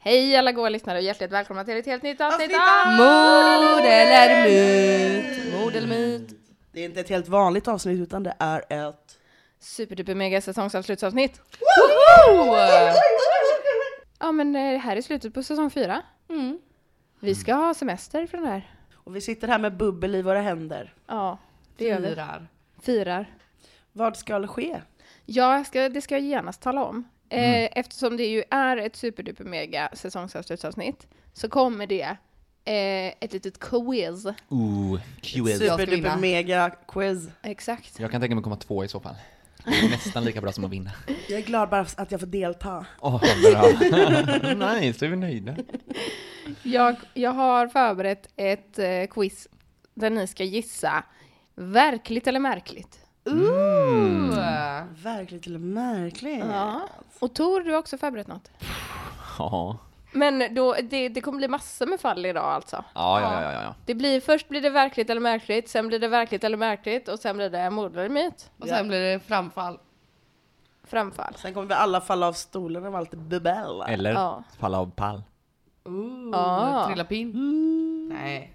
Hej alla goa lyssnare och hjärtligt välkomna till ett helt nytt avsnitt av Mord eller myt? Mord eller myt? Det är inte ett helt vanligt avsnitt utan det är ett... Superduper mega säsongsavslutsavsnitt. Ja men eh, det här är slutet på säsong fyra. Mm. Vi ska ha semester från det här. Och vi sitter här med bubbel i våra händer. Ja, det gör vi. Firar. Firar. Vad ska ske? Ja, ska, det ska jag genast tala om. Eh, eftersom det ju är ett superduper mega säsongsavslutsavsnitt så kommer det eh, ett litet quiz. Ooh, quiz. Superduper mega quiz. Exakt. jag kan tänka mig komma två i så fall. Det är nästan lika bra som att vinna. Jag är glad bara att jag får delta. Åh, bra. nice, då är vi nöjda. Jag, jag har förberett ett eh, quiz där ni ska gissa verkligt eller märkligt. Mm. Verkligt eller märkligt. Ja. Och Tor, du har också förberett något. Ja. Men då, det, det kommer bli massor med fall idag alltså. Ja, ja, ja, ja, ja. Det blir, först blir det verkligt eller märkligt, sen blir det verkligt eller märkligt och sen blir det mord eller myt. Och sen blir det framfall. Framfall. Sen kommer vi alla falla av stolen av allt bubbel. Eller Ja. falla av pall. Ooh, Ah. Trilla pinn? Nej.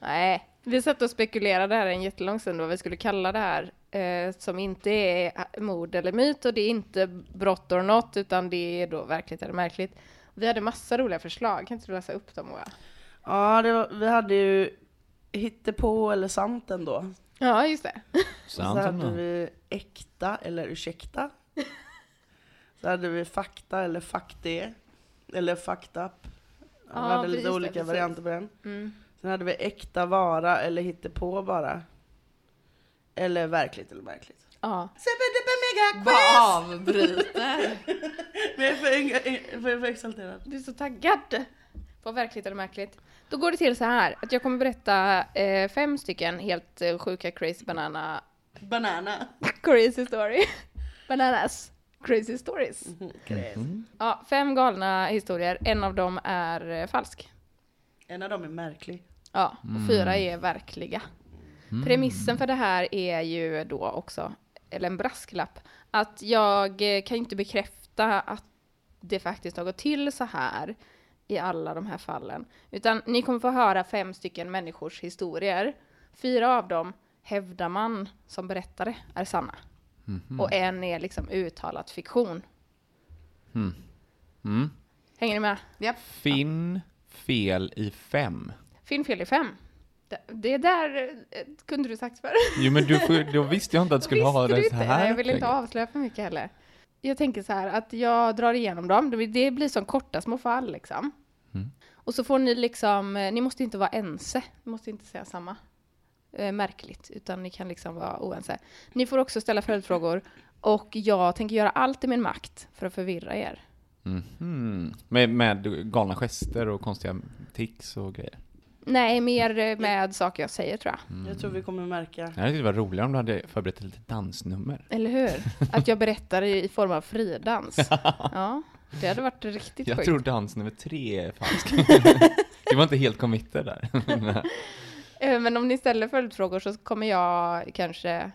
Nej, vi satt och spekulerade här en jättelång stund vad vi skulle kalla det här. Eh, som inte är mord eller myt och det är inte brott or not utan det är då verkligt eller märkligt. Vi hade massa roliga förslag, kan inte du läsa upp dem Moa? Ja, det var, vi hade ju hittepå eller sant ändå. Ja, just det. Så Sant som hade det. vi äkta eller ursäkta. Så hade vi fakta eller fakte. Eller fucked up. Vi Ja, hade lite det, olika precis. varianter på den. Mm. Sen hade vi äkta vara eller hittepå bara. Eller verkligt eller märkligt. Ja. Bara avbryter. Men jag är för, för, för exalterad. Du är så taggad på verkligt eller märkligt. Då går det till så här att jag kommer berätta eh, fem stycken helt eh, sjuka crazy banana Banana. crazy story. Bananas crazy stories. Mm. Ja, fem galna historier. En av dem är eh, falsk. En av dem är märklig. Ja, och fyra är verkliga. Premissen för det här är ju då också, eller en brasklapp, att jag kan inte bekräfta att det faktiskt har gått till så här i alla de här fallen. Utan ni kommer få höra fem stycken människors historier. Fyra av dem hävdar man som berättare är sanna. Och en är liksom uttalat fiktion. Mm. Hänger ni med? Finn fel i fem. Finn fel i fem. Det, det där eh, kunde du sagt för. Jo men du, får- då visste jag inte att du skulle ha Visste det du så inte? här. Nej, jag vill inte avslöja för mycket heller. Jag tänker så här att jag drar igenom dem. Det- Det blir som korta små fall liksom. Mm. Och så får ni liksom, eh, ni måste inte vara ense. Ni måste inte säga samma. Eh, märkligt, utan ni kan liksom vara oense. Ni får också ställa följdfrågor. Och jag tänker göra allt i min makt för att förvirra er. Mhm. Med, med galna gester och konstiga tics och grejer. Nej, mer eh, med saker jag säger tror jag. Jag tror vi kommer märka. Jag hade det var roligare om du hade förberett ett litet dansnummer. Eller hur? Att jag berättar i form av fridans. Ja, det hade varit riktigt Jag sjukt. tror dans nummer tre är falsk. du var inte helt committed där. Eh, Men om ni ställer följdfrågor så kommer jag kanske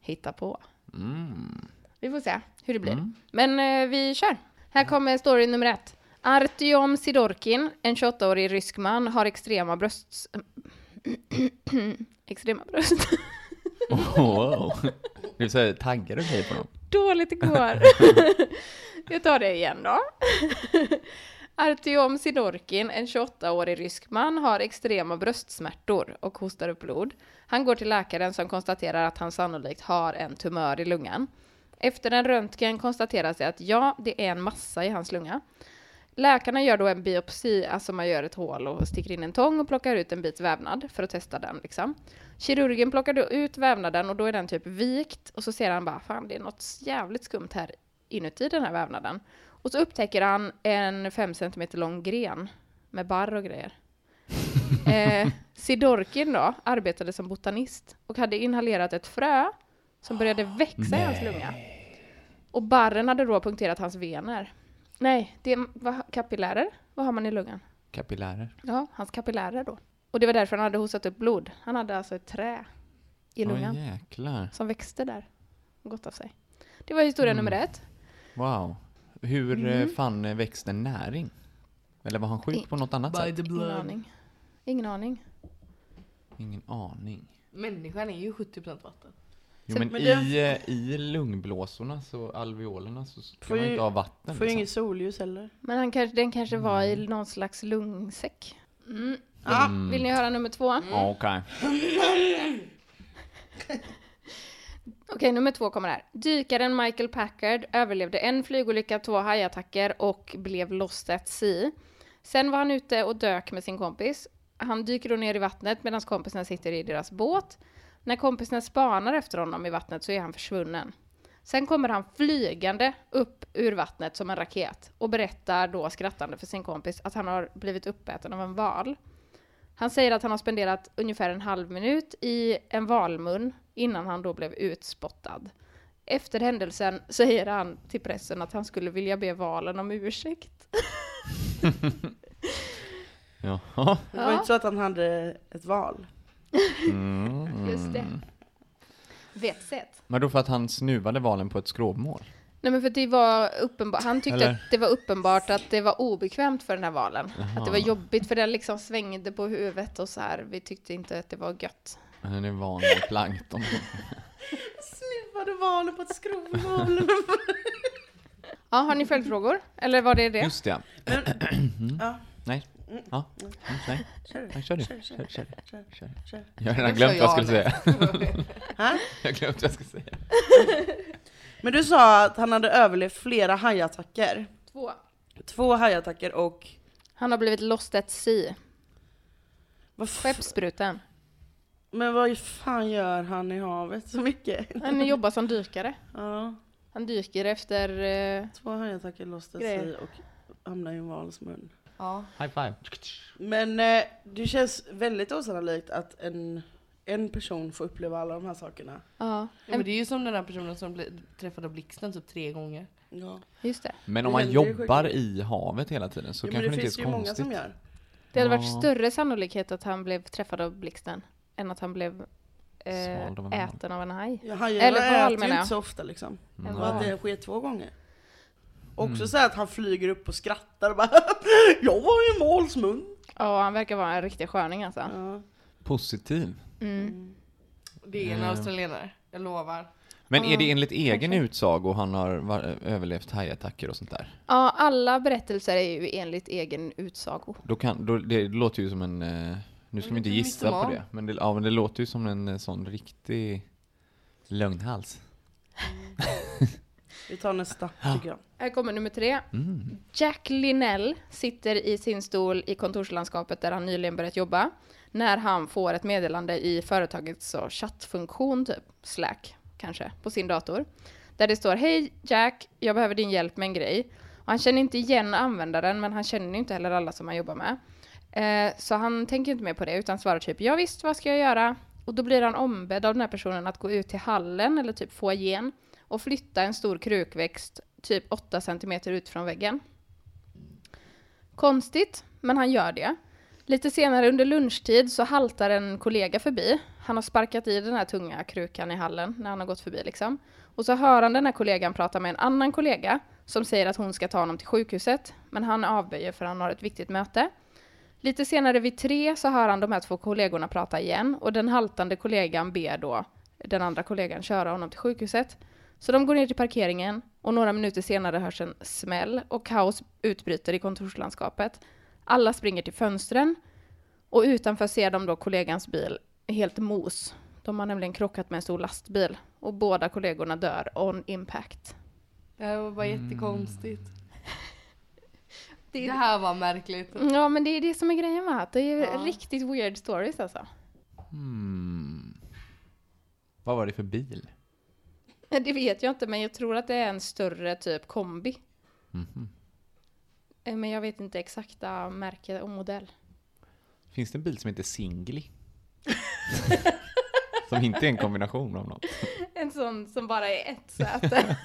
hitta på. Mm. Vi får se hur det blir. Mm. Men eh, vi kör. Här kommer story nummer ett. Artyom Sidorkin, en 28-årig rysk man, har extrema bröst... extrema bröst. Wow. Du säger taggar och grejer på dem. Dåligt igår. jag tar det igen då. Artyom Sidorkin, en 28-årig rysk man, har extrema bröstsmärtor och hostar upp blod. Han går till läkaren som konstaterar att han sannolikt har en tumör i lungan. Efter en röntgen konstateras det att ja, det är en massa i hans lunga. Läkarna gör då en biopsi, alltså man gör ett hål och sticker in en tång och plockar ut en bit vävnad för att testa den. Liksom. Kirurgen plockar då ut vävnaden och då är den typ vikt och så ser han bara fan det är något jävligt skumt här inuti den här vävnaden. Och så upptäcker han en 5 cm lång gren med barr och grejer. eh, Sidorkin då arbetade som botanist och hade inhalerat ett frö som började växa i hans lunga. Och barren hade då punkterat hans vener. Nej, det var kapillärer. Vad har man i lungan? Kapillärer. Ja, hans kapillärer då. Och det var därför han hade hostat upp blod. Han hade alltså ett trä i lungan Åh jäklar. som växte där och gott av sig. Det var historia Mm. nummer ett. Wow. Hur Mm. eh, fan eh, växte näring? Eller var han sjuk I- på något annat sätt? Ingen aning. Ingen aning. Ingen aning. Människan är ju 70% vatten. Jo men, men i, det- eh, i lungblåsorna, så alveolerna, så ska Får man ju- inte ha vatten. Får ju liksom. inget solljus heller. Men han kanske, den kanske var i någon slags lungsäck. Mm. Ah. Mm. Vill ni höra nummer två? Ja, Okej. Okej, nummer två kommer här. Dykaren Michael Packard överlevde en flygolycka, två hajattacker och blev lost at sea. Sen var han ute och dök med sin kompis. Han dyker då ner i vattnet medan kompisarna sitter i deras båt. När kompisarna spanar efter honom i vattnet så är han försvunnen. Sen kommer han flygande upp ur vattnet som en raket och berättar då skrattande för sin kompis att han har blivit uppäten av en val. Han säger att han har spenderat ungefär en halv minut i en valmun innan han då blev utspottad. Efter händelsen säger han till pressen att han skulle vilja be valen om ursäkt. Jaha. Det var inte så att han hade ett val. Mm. Just det. Vetsigt. Men då för att han snuvade valen på ett skrovmål? Nej men för det var uppenbart, han tyckte Eller? att det var uppenbart att det var obekvämt för den här valen. Att det var Jaha. jobbigt för den liksom svängde på huvudet och så här. Vi tyckte inte att det var gött. Han är van vid plankton. Snuvade valen på ett skrovval. Ja, har ni följdfrågor? Eller var det det? Just det. ja, Nej. Ja. Mm, Nej. kör. Nej, kör du. Kör, Kör, kör. kör, kör. kör. Jag har redan glömt vad jag skulle säga. Jag har glömt vad jag ska säga. Men du sa att han hade överlevt flera hajattacker. Två. Två hajattacker och... Han har blivit lost at sea. Vad f- Skeppsbruten. men vad fan gör han i havet så mycket? Han jobbar som dykare. Ja, Han dyker efter... Eh, två hajattacker lost at sea och hamnar i en vals mun. Ja. High five. Men eh, det känns väldigt osannolikt att en, en person får uppleva alla de här sakerna. ja, Ja, men det är ju som den här personen som blev träffad av blixten typ tre gånger. Ja. just det. Men om man jobbar i havet hela tiden så men kanske det det inte är finns så ju många konstigt. som gör. Det hade varit Ja. större sannolikhet att han blev träffad av blixten än att han blev eh, av äten av en haj. Ja, hajar äter ju inte så ofta liksom. Mm. Och att det sker två gånger. Också Mm. så här att han flyger upp och skrattar och bara Jag var i en vals mun. Ja, han verkar vara en riktig sköning alltså. Ja. Positiv. Mm. Det är en Eh. australienare, jag lovar. Men är det enligt egen kanske. utsago han har var- överlevt hajattacker och sånt där? Ja, alla berättelser är ju enligt egen utsago. Då kan, då, det låter ju som en, eh, nu ska vi inte gissa på det, men det, ja, men det låter ju som en eh, sån riktig lögnhals. Vi tar nästa tycker jag. Här kommer nummer tre. Mm. Jack Linnell sitter i sin stol i kontorslandskapet där han nyligen börjat jobba. När han får ett meddelande i företagets så, chattfunktion, typ Slack kanske, på sin dator. Där det står Hej Jack, jag behöver din hjälp med en grej. Och han känner inte igen användaren, men han känner inte heller alla som han jobbar med. Eh, så han tänker inte mer på det, utan svarar typ Ja visst, vad ska jag göra? Och då blir han ombedd av den här personen att gå ut till hallen, eller typ foajén, och flytta en stor krukväxt typ 8 cm ut från väggen. Konstigt, men han gör det. Lite senare under lunchtid så haltar en kollega förbi. Han har sparkat i den här tunga krukan i hallen när han har gått förbi liksom. Och så hör han den här kollegan prata med en annan kollega som säger att hon ska ta honom till sjukhuset. Men han avböjer för han har ett viktigt möte. Lite senare vid tre så hör han de här två kollegorna prata igen och den haltande kollegan ber då den andra kollegan köra honom till sjukhuset. Så de går ner till parkeringen Och några minuter senare hörs en smäll och kaos utbryter i kontorslandskapet. Alla springer till fönstren och utanför ser de då kollegans bil helt mos. De har nämligen krockat med en stor lastbil och båda kollegorna dör on impact. Det här var bara jättekonstigt. Det Det här var märkligt. Ja, men det är det som är grejen med att det är Ja. riktigt weird stories alltså. Hmm. Vad var det för bil? Det vet jag inte, men jag tror att det är en större typ kombi. Eh, Men jag vet inte exakta märke och modell. Finns det en bil som heter Singly? som inte är en kombination av något. En sån som bara är ett säte.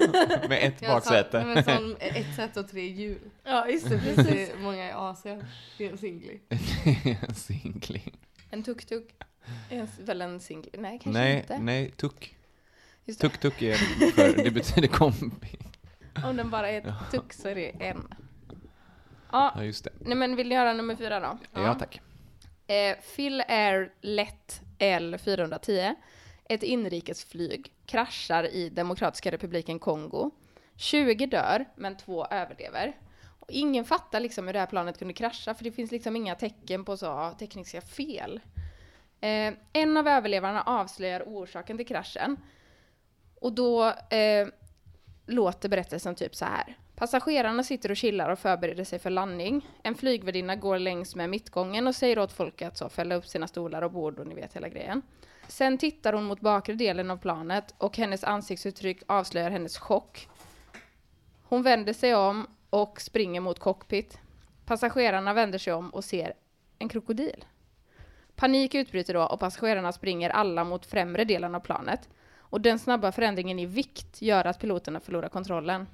Med ett baksäte. Sån, ett sätt och tre hjul. ja, just det, precis. det många i Asien. Det är en singly. Singly. En tuk-tuk. Väl en singel? Nej, kanske Nej, inte. nej, tuk. Tuk-tuk är för, det betyder kombi. Om den bara är ett tuk så är det en. Ja, Ja, just det. nej men vill ni göra nummer fyra då? Ja, tack. Eh, Phil Air Lätt L410, ett inrikesflyg, kraschar i Demokratiska republiken Kongo. 20 dör, men två överlever. Och ingen fattar liksom hur det här planet kunde krascha, för det finns liksom inga tecken på så tekniska fel. Eh, en av överlevarna avslöjar orsaken till kraschen. Och då eh, låter berättelsen typ så här. Passagerarna sitter och chillar och förbereder sig för landning. En flygvärdinna går längs med mittgången och säger åt folk att så fälla upp sina stolar och bord och ni vet hela grejen. Sen tittar hon mot bakre delen av planet och hennes ansiktsuttryck avslöjar hennes chock. Hon vänder sig om och springer mot cockpit. Passagerarna vänder sig om och ser en krokodil. Panik utbryter då och passagerarna springer alla mot främre delen av planet. Och den snabba förändringen i vikt gör att piloterna förlorar kontrollen.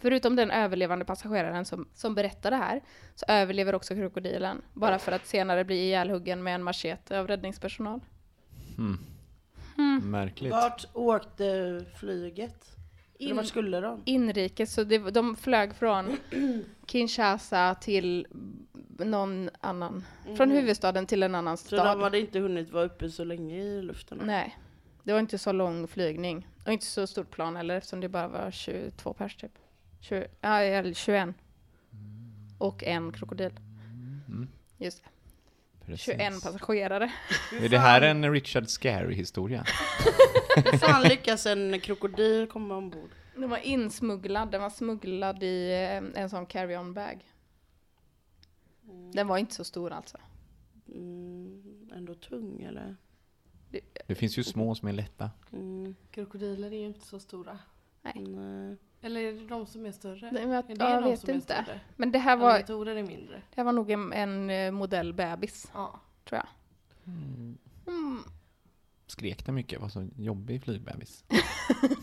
Förutom den överlevande passageraren som, som berättar det här, så överlever också krokodilen. Bara för att senare bli ihjälhuggen med en machete av räddningspersonal. Märkligt. Vart åkte flyget? In- vart skulle de? Inrikes, så det, de flög från Kinshasa till någon annan. Från huvudstaden till en annan Så de stad. hade inte hunnit vara uppe så länge i luften? Nej, det var inte så lång flygning. Och inte så stort plan heller eftersom det bara var 22 pers typ. 20, ja, eller 21. Och en krokodil. Just det. Precis. 21 passagerare. Är det här en Richard Scary-historia? Hur fan lyckas en krokodil komma ombord? Den var insmugglad, den var smugglad i eh, en sån carry-on bag. Den var inte så stor alltså. Mm, ändå tung eller? Det finns ju små som är lätta. Mm, Krokodiler är ju inte så stora. nej. Eller är det de som är större? Nej, men jag, är det jag de vet som är inte. större? Men det här var, är mindre. det här var nog en, en eh, modell bebis, Ja. tror jag. Mm. Skrek den mycket? Var så jobbig flygbebis?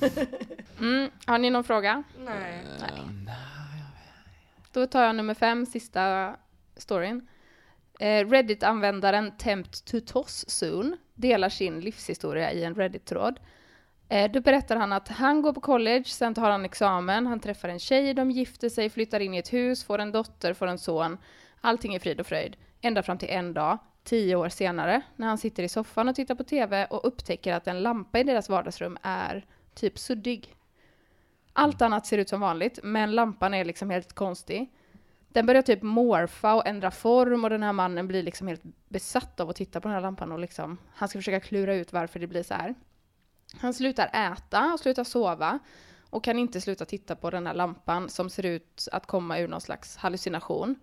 Mm. Har ni någon fråga? Nej. Ehm, Då tar jag nummer fem, sista storyn. Eh, Reddit-användaren Tempt to Toss Soon delar sin livshistoria i en Reddit-tråd. Eh, då berättar han att han går på college, sen tar han examen, han träffar en tjej, de gifter sig, flyttar in i ett hus, får en dotter, får en son. Allting är frid och fröjd. Ända fram till en dag, tio år senare, när han sitter i soffan och tittar på TV och upptäcker att en lampa i deras vardagsrum är typ suddig. Allt annat ser ut som vanligt, men lampan är liksom helt konstig. Den börjar typ morfa och ändra form och den här mannen blir liksom helt besatt av att titta på den här lampan och liksom, han ska försöka klura ut varför det blir så här. Han slutar äta och slutar sova och kan inte sluta titta på den här lampan som ser ut att komma ur någon slags hallucination.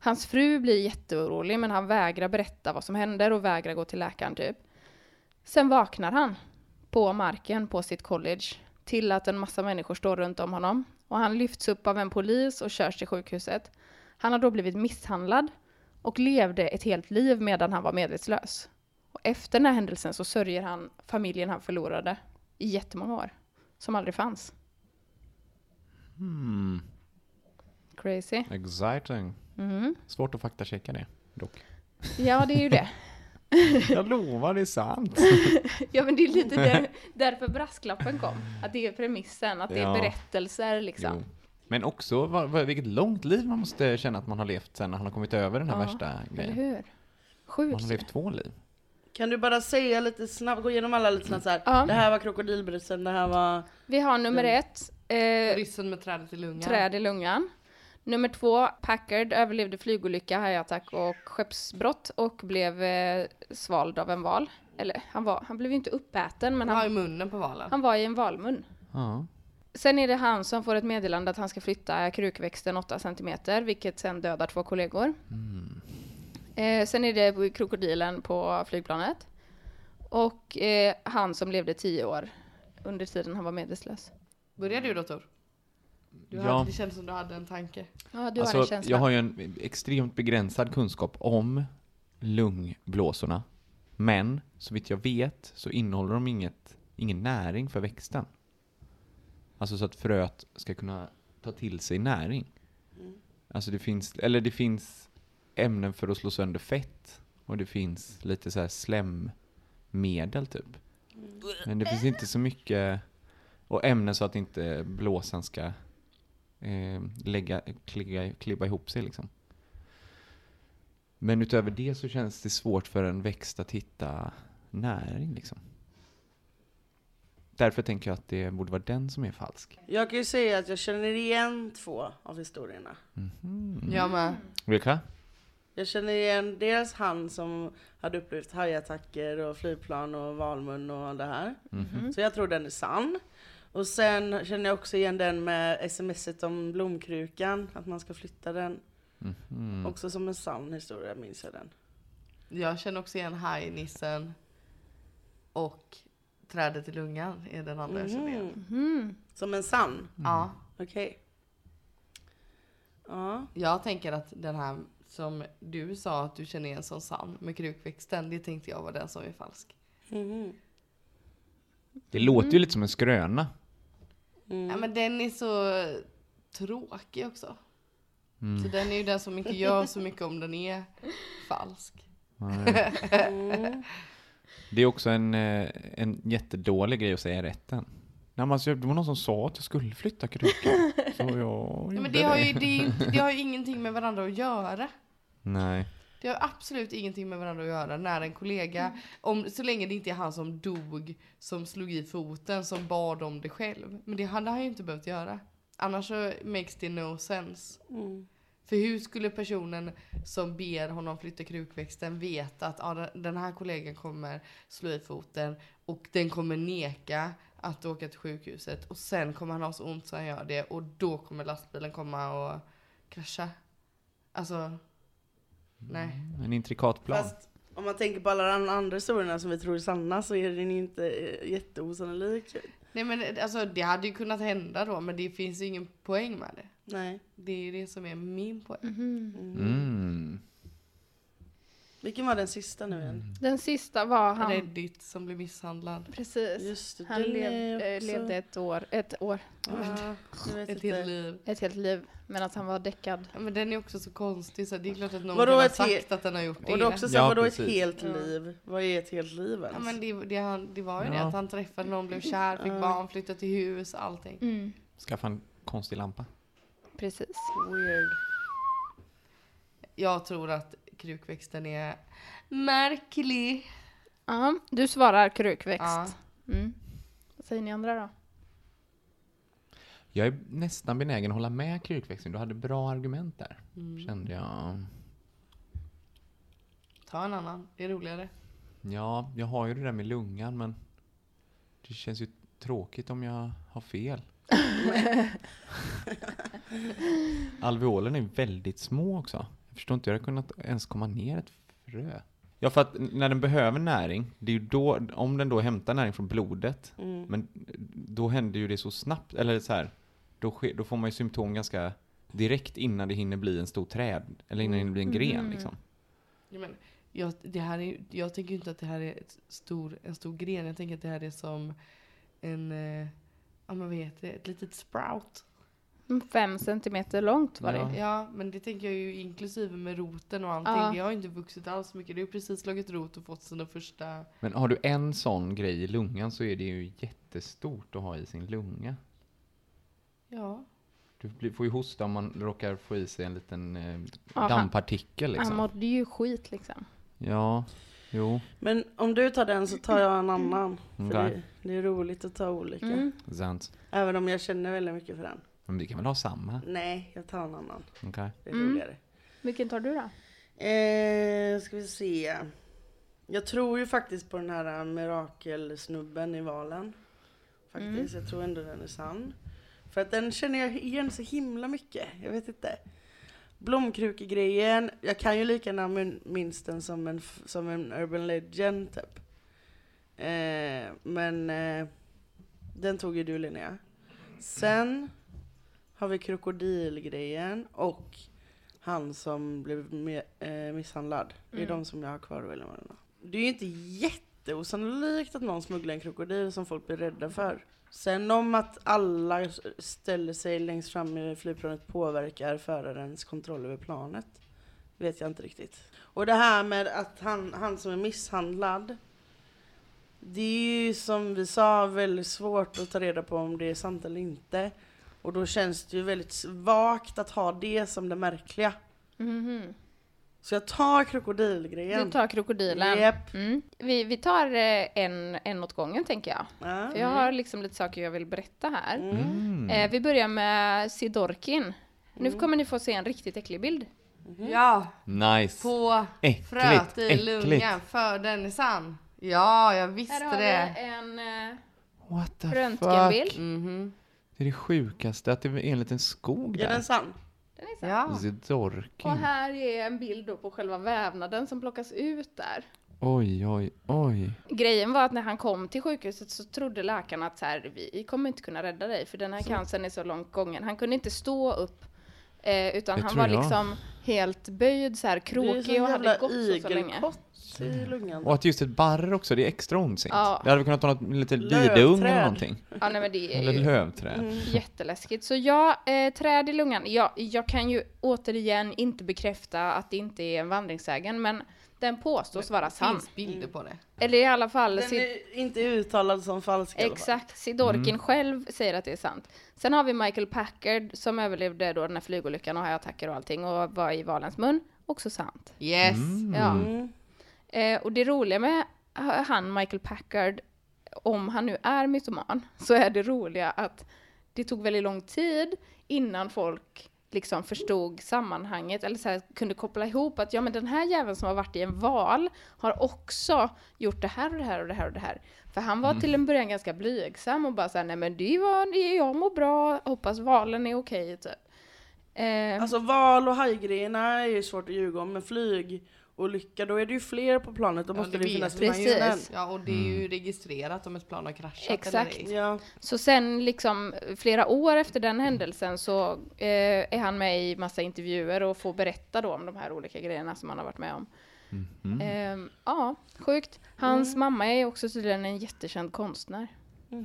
Hans fru blir jätteorolig men han vägrar berätta vad som händer och vägrar gå till läkaren typ. Sen vaknar han på marken på sitt college till att en massa människor står runt om honom och han lyfts upp av en polis och körs till sjukhuset. Han har då blivit misshandlad och levde ett helt liv medan han var medvetslös. Och efter den här händelsen så sörjer han familjen han förlorade i jättemånga år, som aldrig fanns. Hmm, Crazy. exciting. Mhm. Svårt att faktachecka det, dock. Ja, det är ju det. Jag lovar, det är sant. Ja, men det är lite där, därför brasklappen kom. Att det är premissen, att det är Ja. berättelser liksom. Jo. Men också vad, vad, vilket långt liv man måste känna att man har levt sen när han har kommit över den här Ja, värsta Eller grejen. hur? Man Sjukt. har levt två liv. Kan du bara säga lite snabbt, gå igenom alla lite snabbt så här. Ja. Det här var krokodilbrösten, det här var... Vi har nummer Mm. ett, Eh, Ryssen med trädet i lungan. träd i lungan. Nummer två, Packard överlevde flygolycka, hajattack och skeppsbrott och blev eh, svald av en val. Eller han, var, han blev ju inte uppäten, men Han har i han, munnen på valen. han var i en valmun. Ja. Sen är det han som får ett meddelande att han ska flytta krukväxten 8 cm, vilket sen dödar två kollegor. Eh, sen är det krokodilen på flygplanet. Och eh, han som levde 10 år under tiden han var medvetslös. Börjar du då Tor? Du Ja. hade, det kändes som du hade en tanke. Ja, du har en Alltså, känsla. jag har ju en extremt begränsad kunskap om lungblåsorna. Men så vitt jag vet så innehåller de inget, ingen näring för växten. Alltså så att fröet ska kunna ta till sig näring. Alltså det finns, eller det finns ämnen för att slå sönder fett. Och det finns lite så här slämmedel typ. Men det finns inte så mycket, och ämnen så att inte blåsan ska eh, lägga, kligga, klibba ihop sig liksom. Men utöver det så känns det svårt för en växt att hitta näring liksom. Därför tänker jag att det borde vara den som är falsk. Jag kan ju säga att jag känner igen två av historierna. Mhm. Jag med. Vilka? Jag känner igen dels han som hade upplevt hajattacker och flygplan och valmun och det här. Mhm. Så jag tror den är sann. Och sen känner jag också igen den med smset om blomkrukan, att man ska flytta den. Mhm. Också som en sann historia minns jag den. Jag känner också igen hajnissen och trädet i lungan är den andra jag känner igen. Mhm. Som en sann? Ja, Okej. Ja. jag tänker att den här som du sa att du känner igen som sann med krukväxten, det tänkte jag var den som är falsk. Mhm. Det låter ju lite som en skröna. Mm. Ja, men den är så tråkig också. Mm. Så den är ju den som inte gör så mycket om den är falsk. Mm. Det är också en, eh, en jättedålig grej att säga i rätten. Nej, men alltså, det var någon som sa att jag skulle flytta krukan. Så jag Ja, men det har, ju, det, ju inte- det har ju ingenting med varandra att göra. Nej. Det har absolut ingenting med varandra att göra när en kollega, om, så länge det inte är han som dog, som slog i foten, som bad om det själv. Men det hade han ju inte behövt göra. Annars så makes det no sense. Mm. För hur skulle personen som ber honom flytta krukväxten veta att ja, den- här kollegan kommer slå i foten och den kommer neka att åka till sjukhuset och sen kommer han ha så ont så han gör det och då kommer lastbilen komma och krascha. Alltså, nej. En intrikat plan. Fast om man tänker på alla de andra historierna som vi tror är sanna så är den ju inte eh, jätteosannolik. Nej men alltså det hade ju kunnat hända då men det finns ju ingen poäng med det. Nej. Det är det som är min poäng. Mm. Vilken var den sista nu igen? Den sista var han. Reddit som blir misshandlad. Precis. Just det, Han lev, eh, levde ett år, ett år, vet Ett inte. helt liv. ett helt liv, medan han var däckad. Ja, men den är också så konstig så det är klart att någon Vadå kan ha ett sagt att den har gjort det. Och det också så, Ja, vadå ett precis. helt liv? Vad är ett helt liv ens? Ja men det, det, han- det var ju det Ja. att han träffade någon, blev kär, fick barn, flyttade till hus, allting. Mm, Skaffa en konstig lampa. Precis. Weird. Jag tror att krukväxten är märklig. Ja, du svarar krukväxt. Ja. Mm. Vad säger ni andra då? Jag är nästan benägen att hålla med krukväxten. Du hade bra argument där. Mm. Kände jag. Ta en annan, det är roligare. Ja, jag har ju det där med lungan men det känns ju tråkigt om jag har fel. Alveolerna är väldigt små också. Jag förstår inte hur det kunnat ens komma ner ett frö. Ja, för att när den behöver näring, det är ju då, om den då hämtar näring från blodet, Mm. men då händer ju det så snabbt, eller så här, då, sker, då får man ju symptom ganska direkt innan det hinner bli en stor träd, eller innan det hinner bli en gren Mm. liksom. Ja, men, jag, det här är, jag tänker ju inte att det här är ett stor, en stor gren, jag tänker att det här är som en, eh, ja men vad heter det, ett litet sprout. Mm, Fem centimeter långt var Ja. det. Ja, men det tänker jag ju inklusive med roten och allting. Ja. Det har ju inte vuxit alls mycket. Det har ju precis slagit rot och fått sina första... Men har du en sån grej i lungan så är det ju jättestort att ha i sin lunga. Ja. Du får ju hosta om man råkar få i sig en liten eh, Ja, han- dammpartikel Han liksom. mådde ju skit liksom. Ja, Jo, Men om du tar den så tar jag en annan. För Okej. det, det är roligt att ta olika. Mm. sant. Även om jag känner väldigt mycket för den. Men vi kan väl ha samma? Nej, jag tar en annan. Okej. Det är Mm. roligare. Vilken tar du då? Eh, ska vi se. Jag tror ju faktiskt på den här mirakelsnubben i valen. Faktiskt, jag tror ändå den är sann. För att den känner jag igen så himla mycket. Jag vet inte. Blomkrukegrejen, jag kan ju lika gärna min- minns den som en, som en urban legend typ. Eh, men eh, den tog ju du Linnea. Sen har vi krokodilgrejen och han som blev eh, misshandlad. Det är Mm. de som jag har kvar att välja mellan. Det är ju inte jätteosannolikt att någon smugglar en krokodil som folk blir rädda för. Sen om att alla ställer sig längst fram i flygplanet påverkar förarens kontroll över planet vet jag inte riktigt. Och det här med att han, han som är misshandlad det är ju som vi sa väldigt svårt att ta reda på om det är sant eller inte. Och då känns det ju väldigt vagt att ha det som det märkliga. Mhm. Så jag tar krokodilgrejen. Du tar krokodilen. Japp. Mm. Vi, vi tar eh, en, en åt gången tänker jag. Ja. För jag har liksom lite saker jag vill berätta här. Mm. Eh, vi börjar med Sidorkin. Nu kommer ni få se en riktigt äcklig bild. Ja, Nice. på Äckligt, fröet i lungan för den är sann. Ja, jag Här visste har det. vi en eh, What the röntgenbild. fuck? Mhm. Det är det sjukaste, att det är en liten skog Är där. den sann? Den är sann. Ja. Zidorkin. Och här är en bild då på själva vävnaden som plockas ut där. Oj, oj, oj. Grejen var att när han kom till sjukhuset så trodde läkarna att så här, vi kommer inte kunna rädda dig för den här cancern är så långt gången. Han kunde inte stå upp eh, utan Det han var jag. liksom helt böjd så här krokig och hade gått så, så länge. i lungan. Och att just ett barr också, det är extra ondsint. Ja. Det hade vi kunnat ta något lite lidung eller någonting. Ja, nej, men det är Eller ju lövträd. Mm. jätteläskigt. Så ja, eh, träd i lungan. Ja, jag kan ju återigen inte bekräfta att det inte är en vandringssägen, men den påstås vara Det sann. finns bilder på det. Eller i alla fall, Den är inte uttalad som falsk exakt, Sidorkin Mm. själv säger att det är sant. Sen har vi Michael Packard som överlevde då den här flygolyckan och hajattacker och allting och var i valens mun. Också sant. Yes. Ja. Mm. Eh, och det roliga med han, Michael Packard, om han nu är mytoman, så är det roliga att det tog väldigt lång tid innan folk liksom förstod sammanhanget eller så här, kunde koppla ihop att ja men den här jäveln som har varit i en val har också gjort det här och det här och det här och det här. För han var till en början ganska blygsam och bara såhär, nej men det var, jag mår bra, hoppas valen är okej typ. Eh, Alltså val och hajgrejerna är ju svårt att ljuga om, men flyg och lycka, då är det ju fler på planet, då Ja, måste det det finnas Precis. Ja, och det är ju registrerat om ett plan har kraschat Exakt. eller. Ja. Så sen liksom flera år efter den händelsen så eh, är han med i massa intervjuer och får berätta då om de här olika grejerna som han har varit med om. Mhm. Ehm, ja, sjukt. Hans mamma är också tydligen en jättekänd konstnär. Ja,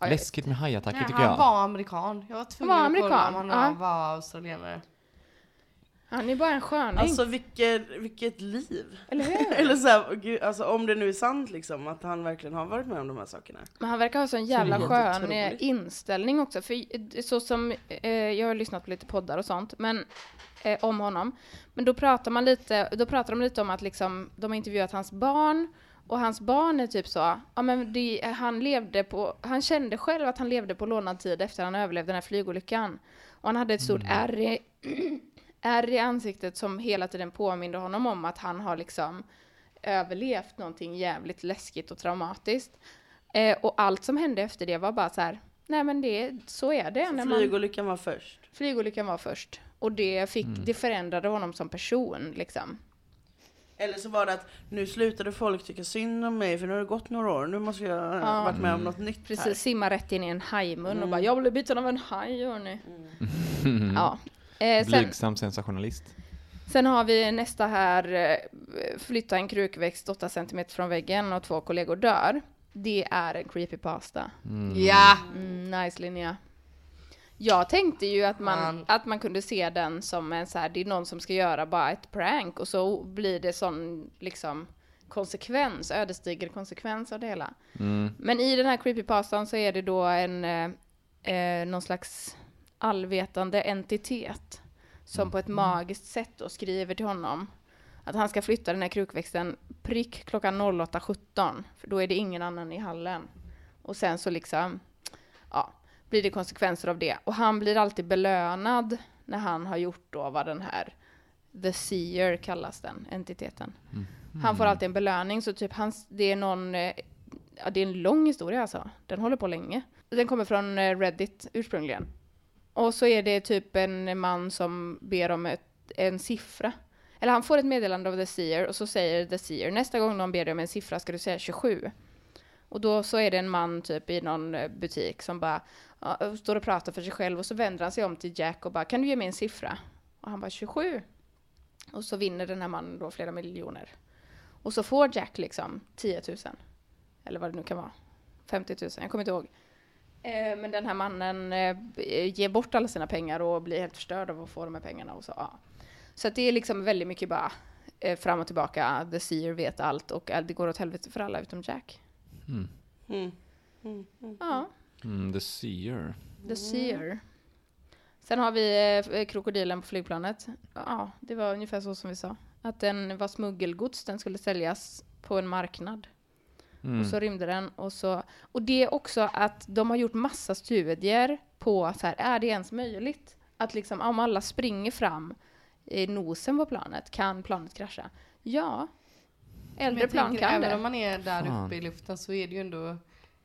jag Läskigt med hajattacker Nej, tycker han jag. var amerikan. Jag var tvungen var att kolla om han ja. var australienare. Han är bara en sköning. Alltså vilket, vilket liv! eller hur? Eller så här, gud, alltså, om det nu är sant liksom, att han verkligen har varit med om de här sakerna. Men han verkar ha sån jävla helt skön eh, otroligt. inställning också. För eh, så som, eh, jag har lyssnat på lite poddar och sånt, men eh, om honom. Men då pratar man lite, då pratar de lite om att liksom, de har intervjuat hans barn, och hans barn är typ så, ja men det, han levde på, han kände själv att han levde på lånad tid efter han överlevde den här flygolyckan. Och han hade ett stort ärr i, ärr i ansiktet som hela tiden påminde honom om att han har liksom överlevt någonting jävligt läskigt och traumatiskt. Eh, och allt som hände efter det var bara så här, nej men det, så är det. när man, Flygolyckan var först. flygolyckan var först. Och det, fick, det förändrade honom som person liksom. Eller så var det att nu slutade folk tycka synd om mig för nu har det gått några år, nu måste jag ha Ja. varit med om något nytt Precis, här. simma rätt in i en hajmun och Mm. bara, jag blev biten av en haj hörni. Ja. Eh, Blygsam sensationalist. sen har vi nästa här, eh, flytta en krukväxt 8 cm från väggen och två kollegor dör. Det är en creepypasta. Ja! Mm, nice Linnea. Jag tänkte ju att man, Man- att man kunde se den som en så här, det är någon som ska göra bara ett prank och så blir det sån liksom konsekvens, ödesdiger konsekvens av det hela. Mm. Men i den här creepypastan så är det då en, eh, eh, någon slags allvetande entitet som på ett magiskt sätt då skriver till honom att han ska flytta den här krukväxten prick klockan 08.17, för då är det ingen annan i hallen. Och sen så liksom, ja, blir det konsekvenser av det. Och han blir alltid belönad när han har gjort då vad den här The Seer kallas den entiteten. Han får alltid en belöning, så typ hans, det är någon, eh, ja det är en lång historia alltså. Den håller på länge. Den kommer från eh, Reddit ursprungligen. Och så är det typ en man som ber om ett, en siffra. Eller han får ett meddelande av The Seer och så säger The Seer nästa gång någon ber dig om en siffra ska du säga 27. Och då så är det en man typ i någon eh, butik som bara ja, står och pratar för sig själv och så vänder han sig om till Jack och bara kan du ge mig en siffra? Och han bara 27. Och så vinner den här mannen då flera miljoner. Och så får Jack liksom 10 000. Eller vad det nu kan vara. 50 000, jag kommer inte ihåg. Eh, men den här mannen eh, ger bort alla sina pengar och blir helt förstörd av att få de här pengarna. Och så, ja. så att det är liksom väldigt mycket bara eh, fram och tillbaka. The Seer vet allt och det går åt helvete för alla utom Jack. Mm. Mm. Ja, Mm, the Seer. The Seer. Sen har vi krokodilen på flygplanet. Ja, det var ungefär så som vi sa. Att den var smuggelgods, den skulle säljas på en marknad. Mm. Och så rymde den. Och, så, och det är också att de har gjort massa studier på så här, är det ens möjligt? Att liksom, om alla springer fram i nosen på planet, kan planet krascha? Ja. Äldre plan tänker, kan även det. om man är där Fan. uppe i luften så är det ju ändå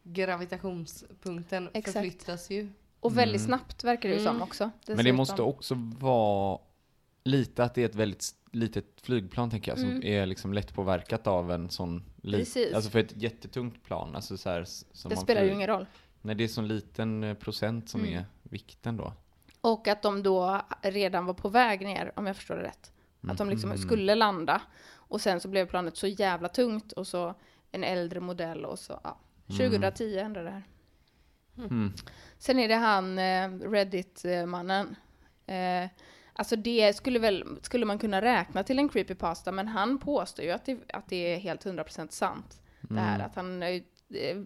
gravitationspunkten Exakt. förflyttas ju. Och väldigt Mm. snabbt verkar det ju som Mm. också. Men det dessutom. måste också vara lite att det är ett väldigt litet flygplan tänker jag, som Mm. är liksom lätt påverkat av en sån li- Precis. Alltså för ett jättetungt plan, alltså så här, Det spelar ju ingen roll. Nej, det är sån liten eh, procent som Mm. är vikten då. Och att de då redan var på väg ner, om jag förstår det rätt. Att de liksom Mhm. skulle landa. Och sen så blev planet så jävla tungt och så en äldre modell och så, ja. 2010 hände det här. Mm. Sen är det han, eh, Reddit-mannen. Eh, alltså det skulle väl, skulle man kunna räkna till en creepypasta, men han påstår ju att det, att det är helt 100% sant. Det här att han eh,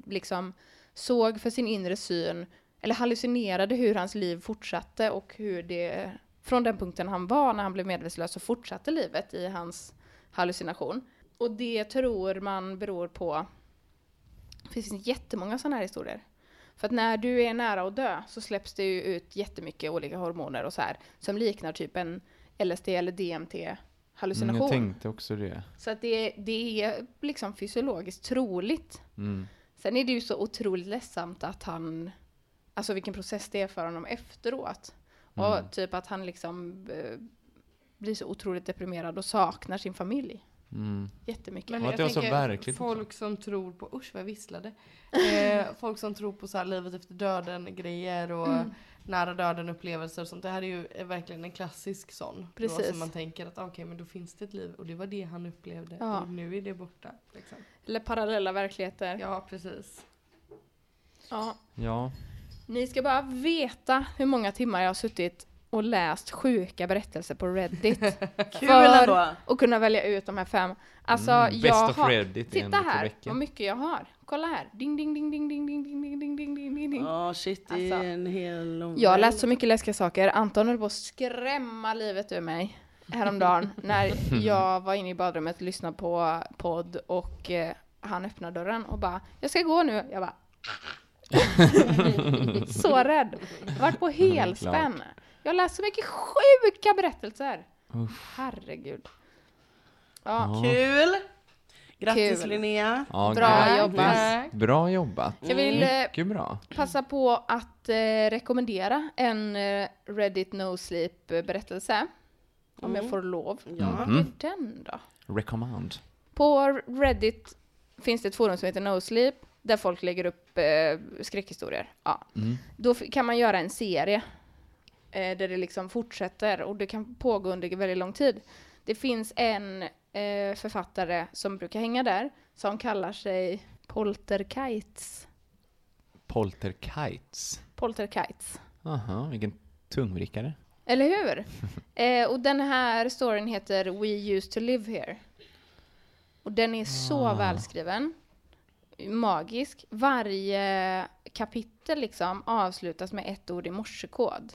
liksom såg för sin inre syn, eller hallucinerade hur hans liv fortsatte och hur det, från den punkten han var när han blev medvetslös, så fortsatte livet i hans hallucination. Och det tror man beror på, det finns jättemånga sådana här historier. För att när du är nära att dö så släpps det ju ut jättemycket olika hormoner och så här som liknar typ en LSD eller DMT Mm, hallucination. jag tänkte också det. Så att det, det är liksom fysiologiskt troligt. Mm. Sen är det ju så otroligt ledsamt att han, alltså vilken process det är för honom efteråt. Mm. Och typ att han liksom eh, blir så otroligt deprimerad och saknar sin familj Mm. jättemycket. Men Ja, jag så tänker verkligt folk som tror på, usch vad jag visslade. Eh, folk som tror på så här livet efter döden grejer och Mm. nära döden upplevelser och sånt. Det här är ju eh, verkligen en klassisk sån. Då, Precis. som man tänker att ah, okej men då finns det ett liv och det var det han upplevde Ja. och nu är det borta. Liksom. Eller parallella verkligheter. Ja precis. Ja. Ja. Ni ska bara veta hur många timmar jag har suttit och läst sjuka berättelser på Reddit. Kul För- och kunna välja ut de här fem. Alltså, Mm, best jag of har... Reddit Titta här, vad mycket jag har. Kolla här. Ding, ding, ding, ding, ding, ding, ding, ding, ding, ding, ding, ding. Ja shit, det är Alltså, en hel lång Jag har läst så mycket läskiga saker. Anton höll på att skrämma livet ur mig häromdagen när jag var inne i badrummet och lyssnade på podd och eh, han öppnade dörren och bara “Jag ska gå nu”. Jag bara Så rädd. Varit på helspänn. Jag har läst så mycket sjuka berättelser. Herregud. Ja. Kul! Grattis Kul. Linnea! Ja, Bra grattis. jobbat. Bra jobbat. jag vill eh, Mycket bra. passa på att eh, rekommendera en eh, Reddit No Sleep berättelse. Om jag får lov. Ja. Vad Mhm. är den då? Recommend. På Reddit finns det ett forum som heter No Sleep där folk lägger upp eh, skräckhistorier. Ja. Mm. Då f- kan man göra en serie eh, där det liksom fortsätter och det kan pågå under väldigt lång tid. Det finns en eh, författare som brukar hänga där som kallar sig Polterkites. Polterkites. Polterkites. Aha, vilken tungvrickare. Eller hur? eh, och den här storyn heter We used to live here. Och den är så Ah. välskriven. Magisk. Varje kapitel liksom avslutas med ett ord i morsekod.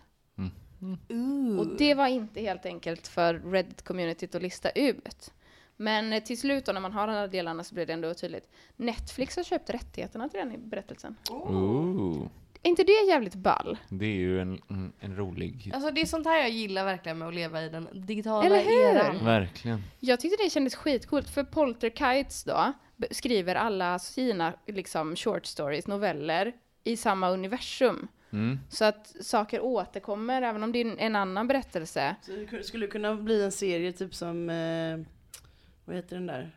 Och det var inte helt enkelt för Reddit-communityt att lista ut. Men eh, till slut då när man har alla delarna så blir det ändå tydligt. Netflix har köpt rättigheterna till den i berättelsen. Ooh. Är inte det jävligt ball? Det är ju en, en, en rolig... Alltså det är sånt här jag gillar verkligen med att leva i den digitala Eller hur? eran. Verkligen. Jag tyckte det kändes skitcoolt, för Polterkites då skriver alla sina liksom short stories, noveller, i samma universum. Mm. Så att saker återkommer, även om det är en- annan berättelse. Så det ku- skulle kunna bli en serie typ som, eh, vad heter den där?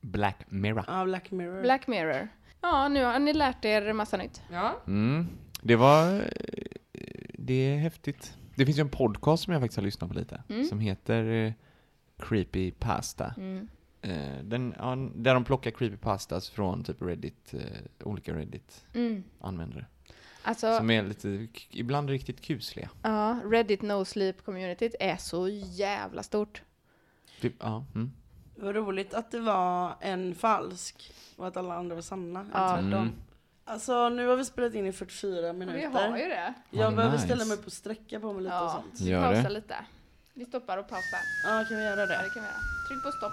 Black Mirror. Ja, Black Mirror. Black Mirror. Ja, nu har ni lärt er massa nytt. Ja. Mm. Det var... eh, Det är häftigt. Det finns ju en podcast som jag faktiskt har lyssnat på lite, Mm. som heter eh, Creepy Pasta. Mm. Eh, Den, där de plockar creepy pastas från typ Reddit, olika Reddit-användare. Mm. Alltså, Som är lite, ibland riktigt kusliga. ja, Reddit No Sleep communityt är så jävla stort. Typ, ja, mm. Det var roligt att det var en falsk och att alla andra var sanna. Ja. Ja. Tvärtom. Mm. Alltså nu har vi spelat in i 44 minuter. Vi har ju det. Jag Ja, behöver nice. ställa mig upp och sträcka på mig lite och Ja, sånt. vi Gör pausar det. lite. Vi stoppar och pausar. Ja, kan vi göra Ja, det? det kan vi göra. Tryck på stopp.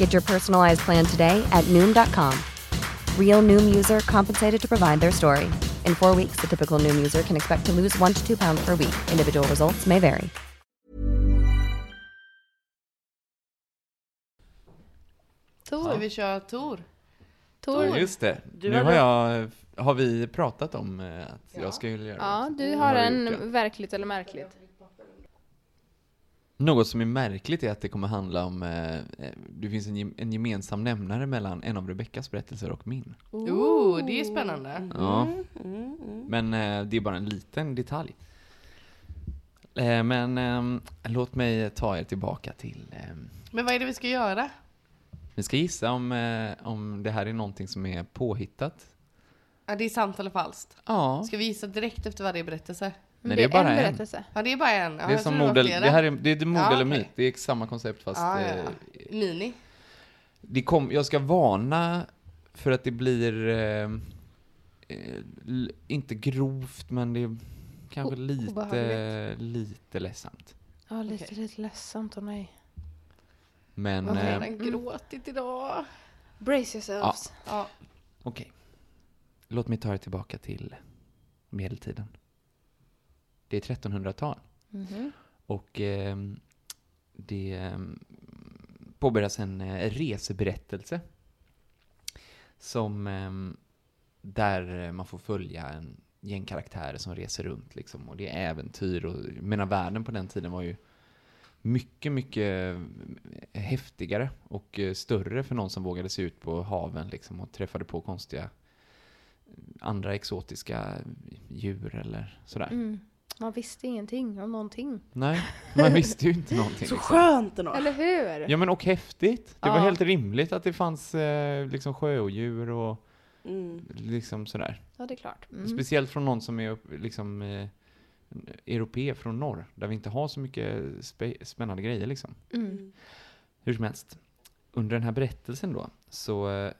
Get your personalized plan today at Noom.com. Real Noom user compensated to provide their story. In four weeks, the typical Noom user can expect to lose one to two pounds per week. Individual results may vary. Ska vi köra Tor? Tor. Ja, just det. Du nu har jag... Har vi pratat om eh, att jag skulle göra Ja, det? du Det har en ja. verkligt eller märkligt. Något som är märkligt är att det kommer handla om... Eh, eh, det finns en, en gemensam nämnare mellan en av Rebeckas berättelser och min. Oh, det är spännande. Ja. Mm, mm. Men eh, det är bara en liten detalj. Eh, men ehm, låt mig ta er tillbaka till... ehm, Men vad är det vi ska göra? ni ska gissa om, eh, om det här är någonting som är påhittat. Ja, det är sant eller falskt? Ja. Ska vi gissa direkt efter varje berättelse? Nej, det är bara en en. berättelse. Ja, det är bara en. Ja, Det är jag som trodde mod, var eller- flera. det här är, det är mod Ja, eller myt. Det är samma koncept fast... Ja, ja, eh, ja. Mini. Det kom, jag ska varna för att det blir eh, eh, inte grovt men det är kanske O- lite, lite ledsamt. Ja, lite, Okej. lite ledsamt, åh nej. Men Man har eh, redan gråtit idag. Brace yourselves. Ja. okej. Låt mig ta er tillbaka till medeltiden. Det är 1300-tal Mhm. och eh, det eh, påbörjas en eh, reseberättelse som eh, där man får följa en gäng karaktärer som reser runt liksom och det är äventyr och jag menar världen på den tiden var ju mycket, mycket eh, häftigare och eh, större för någon som vågade se ut på haven liksom och träffade på konstiga andra exotiska djur eller sådär. Mm. Man visste ingenting om någonting. Nej, man visste ju inte någonting. Så liksom. skönt ändå! Eller hur? Ja men och häftigt. Det var Ja. helt rimligt att det fanns eh, liksom sjöodjur och Mm. liksom sådär. Ja, det är klart. Mm. Speciellt från någon som är upp, liksom eh, europé från norr, där vi inte har så mycket spe- spännande grejer liksom. Mm. Hur som helst, under den här berättelsen då, så, eh,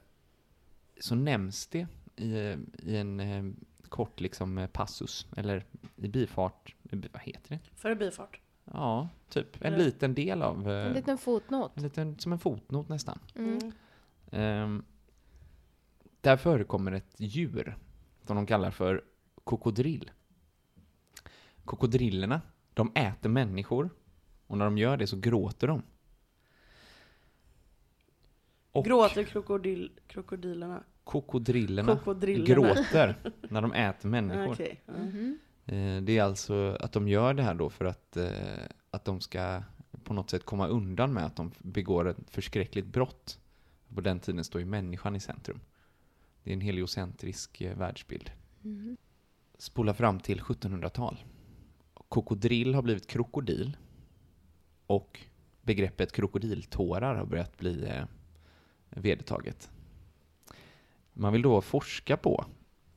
så nämns det i, eh, i en eh, kort liksom eh, passus, eller i bifart, vad heter det? Före bifart. Ja, typ en Ja. liten del av, eh, En liten fotnot. en liten, som en fotnot nästan. Mm. Ehm, där förekommer ett djur som de kallar för krokodrill. Krokodrillerna, de äter människor och när de gör det så gråter de. Och Gråter krokodil, krokodilerna? Krokodrillerna Krokodrillerna. gråter när de äter människor. Okej. ja. Mhm. Eh, Det är alltså att de gör det här då för att, eh, att de ska på något sätt komma undan med att de begår ett förskräckligt brott. På den tiden står ju människan i centrum. Det är en heliocentrisk eh, världsbild. Mhm. Spola fram till 1700-tal. Krokodrill har blivit krokodil. Och begreppet krokodiltårar har börjat bli eh, vedertaget. Man vill då forska på,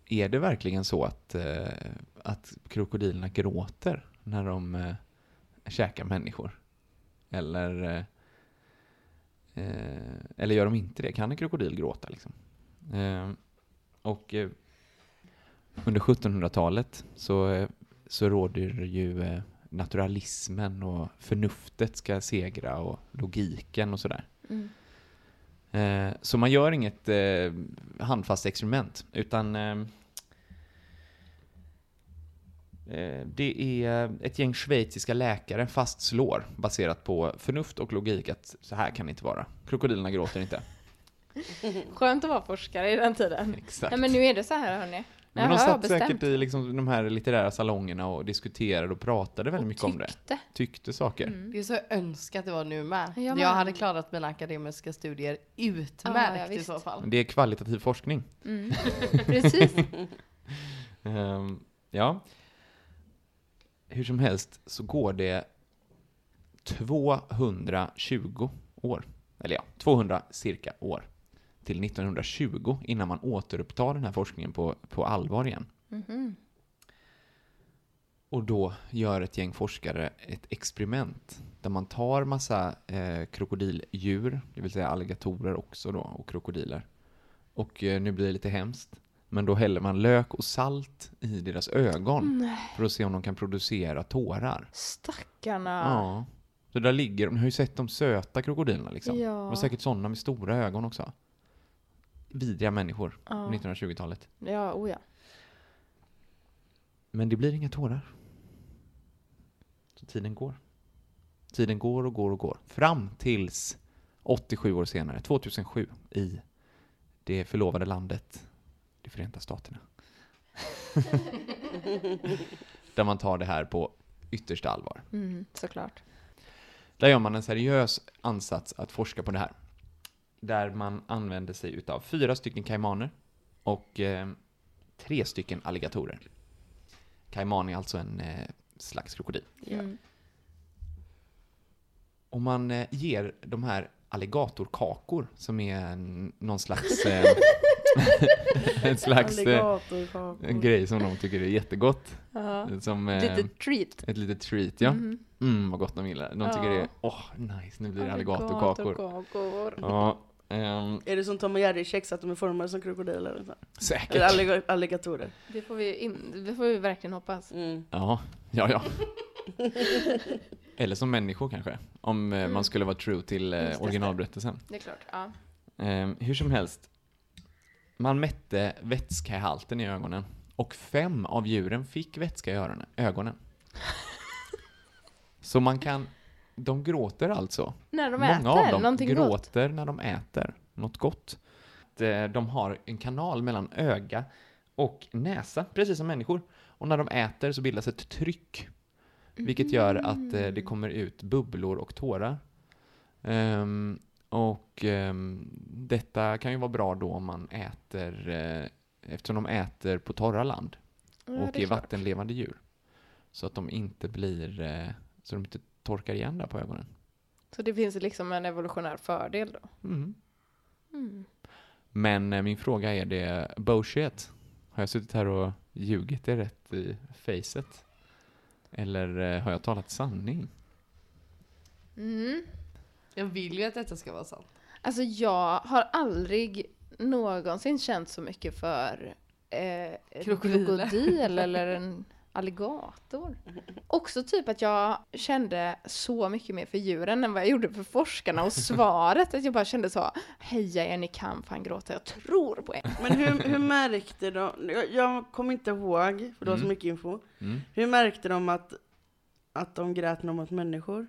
är det verkligen så att, eh, att krokodilerna gråter när de eh, käkar människor? Eller, eh, eh eller gör de inte det? Kan en krokodil gråta? Liksom? Eh, och eh, under 1700-talet så, eh, så råder ju eh, naturalismen och förnuftet ska segra och logiken och sådär. Mm. Eh, så man gör inget eh, handfast experiment, utan eh, eh, det är ett gäng schweiziska läkare fastslår, baserat på förnuft och logik, att så här kan det inte vara. Krokodilerna gråter inte. Skönt att vara forskare i den tiden. Exakt. Nej men nu är det så här hörni. Men de Jaha, satt bestämt. säkert i liksom de här litterära salongerna och diskuterade och pratade väldigt Och mycket om det. tyckte. Tyckte saker. Mm. Det är så önskat att det var nu med. Jag Jag, hade klarat mina akademiska studier utmärkt Ja, ja, i så fall. Det är kvalitativ forskning. Mm. Precis. Ehm, ja. Hur som helst så går det 220 år, eller ja, 200 cirka år, till 1920 innan man återupptar den här forskningen på, på allvar igen. Mhm. Och då gör ett gäng forskare ett experiment där man tar massa eh, krokodildjur, det vill säga alligatorer också då, och krokodiler. Och eh, nu blir det lite hemskt, men då häller man lök och salt i deras ögon Nej, för att se om de kan producera tårar. stackarna. Ja. Så där ligger de, ni har ju sett de söta krokodilerna liksom. Ja. Det var säkert sådana med stora ögon också. Vidriga människor Ja. på 1920-talet. Ja, oh ja. Men det blir inga tårar. Så tiden går. Tiden går och går och går. Fram tills 87 år senare, 2007, i det förlovade landet, de Förenta Staterna. Där man tar det här på yttersta allvar. Mm, såklart. Där gör man en seriös ansats att forska på det här. Där man använder sig utav fyra stycken kaimaner och eh, tre stycken alligatorer. Kaiman är alltså en eh, slags krokodil. Mm. Och man eh, ger de här alligatorkakor som är en, någon slags... Eh, en slags... Eh, en grej som de tycker är jättegott. Ja. Som, eh, Lite treat. ett litet treat, ja. Mhm. Mm, vad gott de gillar. De tycker det är, åh, nice, nu blir det alligatorkakor. Alligatorkakor. Ja, ehm, Är det som Tom och Jerry-kex, att de är formade som krokodiler? Eller, så? säkert. eller allig- alligatorer? Det får vi, in, det får vi verkligen hoppas. Mm. Ja, ja, ja. Eller som människor kanske, om eh, Mm. man skulle vara true till eh, originalberättelsen. Det är klart. Ja. Ehm, hur som helst, man mätte vätskehalten i ögonen och fem av djuren fick vätska i öronen, ögonen. Så man kan, de gråter alltså. När de Många äter av dem någonting gott. gråter när de äter något gott. De har en kanal mellan öga och näsa, precis som människor. Och när de äter så bildas ett tryck, vilket gör att eh, det Mm. kommer ut bubblor och tårar. Ehm, och ehm, detta kan ju vara bra då om man äter eh, eftersom de äter på torra land Ja, och är är vattenlevande djur. Så att de inte blir, eh, så de inte torkar igen där på ögonen. Så det finns liksom en evolutionär fördel då? Mm. Mm. Men eh, min fråga är det bullshit? Har jag suttit här och ljugit det rätt i facet? Eller eh, har jag talat sanning? Mm. Jag vill ju att detta ska vara sant. Alltså jag har aldrig någonsin känt så mycket för eh, en Krokodiler. krokodil eller en alligator. Också typ att jag kände så mycket mer för djuren än vad jag gjorde för forskarna och svaret. Att jag bara kände så, heja er ni kan fan gråta, jag tror på er. Men hur, hur märkte de, jag, jag kommer inte ihåg, för det var så Mm. mycket info. Mm. Hur märkte de att, att de grät när de åt människor?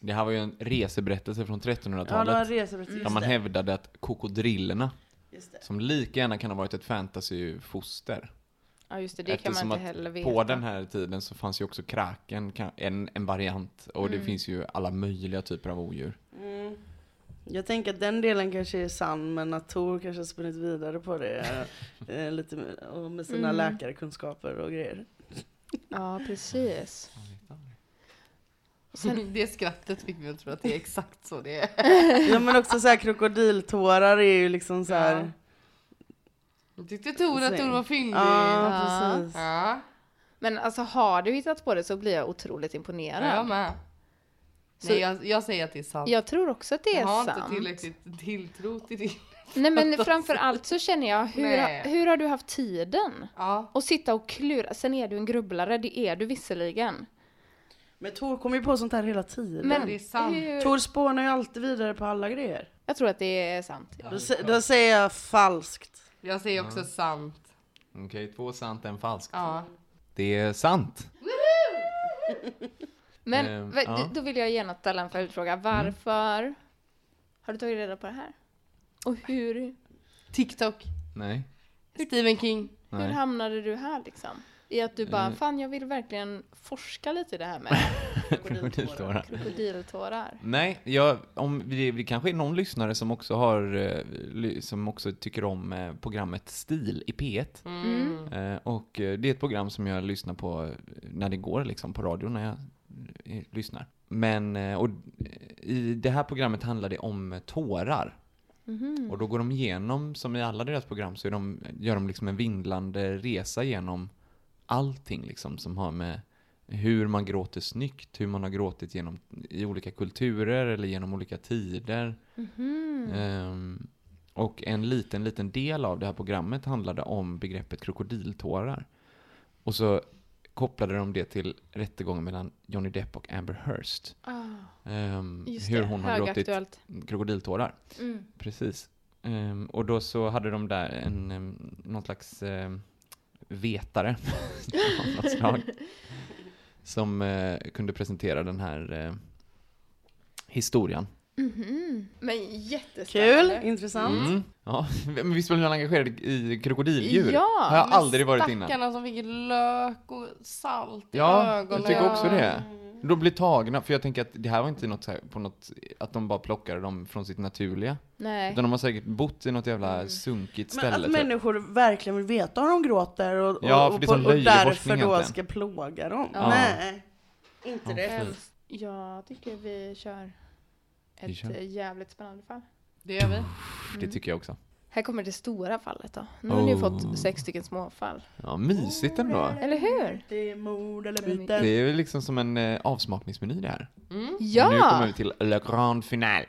Det här var ju en reseberättelse från Ja, det var en 1300-talet. reseberättelse. där man hävdade att krokodrillerna, som lika gärna kan ha varit ett fantasyfoster. Ja just det, det kan man Eftersom inte att heller veta. På den här tiden så fanns ju också kraken, en, en variant. Och det Mm. finns ju alla möjliga typer av odjur. Mm. Jag tänker att den delen kanske är sann, men att Tor kanske har spunnit vidare på det eh, lite med, och med sina Mm. läkarkunskaper och grejer. Ja, precis. Sen, Det skrattet fick mig att tro att det är exakt så det är. Ja men också så här krokodiltårar är ju liksom så här. Ja. Jag tyckte Tor att Tor var fyndig. Ja, Ja. precis. Ja, men alltså har du hittat på det så blir jag otroligt jag imponerad. med. Så- Nej, jag, jag säger att det är sant. Jag tror också att det är jag har sant. inte tillräckligt tilltro till det. Nej men framför allt så känner jag, hur, Nej. hur har du haft tiden? Ja. Och sitta och klura, sen är du en grubblare, det är du visserligen. Men Tor kommer ju på sånt här hela tiden. Men det är sant. hur, Tor spånar ju alltid vidare på alla grejer. jag tror att det är sant. Då, sä- då säger jag falskt. Jag säger också sant. Okej, två sant, en falskt. Ja. Det är sant. Men Ehm, ja. då vill jag gärna ställa en följdfråga. Varför har du tagit reda på det här? Och hur, TikTok. Nej. Stephen King. hur Nej. hamnade du här liksom? I att du bara, Eh. fan jag vill verkligen forska lite i det här med Krokodiltårar. krokodiltårar. Nej, jag, om det, det kanske är någon lyssnare som också har, eh, som också tycker om eh, programmet Stil i P1. Mm. Eh, och det är ett program som jag lyssnar på när det går liksom på radio när jag lyssnar. Men, och i det här programmet handlar det om tårar. Mhm. Och då går de igenom, som i alla deras program, så de, gör de liksom en vindlande resa genom allting liksom som har med hur man gråter snyggt, hur man har gråtit genom, i olika kulturer eller genom olika tider. Mhm. Ehm, och en liten, liten del av det här programmet handlade om begreppet krokodiltårar. Och så kopplade de det till rättegången mellan Johnny Depp och Amber Hearst. Ehm, just hur det, hon har gråtit krokodiltårar. Mm. Precis. Ehm, och då så hade de där en, um, någon slags um, vetare av något slag. Som eh, kunde presentera den här eh, historien. Mhm. Men jättespännande. Kul, intressant. Mm. Ja, men visst blev man engagerad i krokodildjur? Ja, har jag aldrig varit innan. Stackarna som fick lök och salt i Ja, ögonen. jag tycker också Ja. det. De blir tagna, för jag tänker att det här var inte något så här, på något, att de bara plockade dem från sitt naturliga. Nej. Utan de har säkert bott i något jävla Mm. sunkigt Men ställe. att typ. människor verkligen vill veta om de gråter och, Ja, och, det och, och löjlig därför då egentligen. ska plåga dem. Ja. Nej, inte det. Hemskt. Jag tycker vi kör Vi ett kör. eh, jävligt spännande fall. Det gör vi. Det tycker jag också. Här kommer det stora fallet då. Nu har ni ju Oh. fått sex stycken småfall. Ja, mysigt ändå. Eller hur? Det är mord eller byte. Det är väl liksom som en eh, avsmakningsmeny det här. Mm. Nu Ja! kommer vi till Le Grand Finale.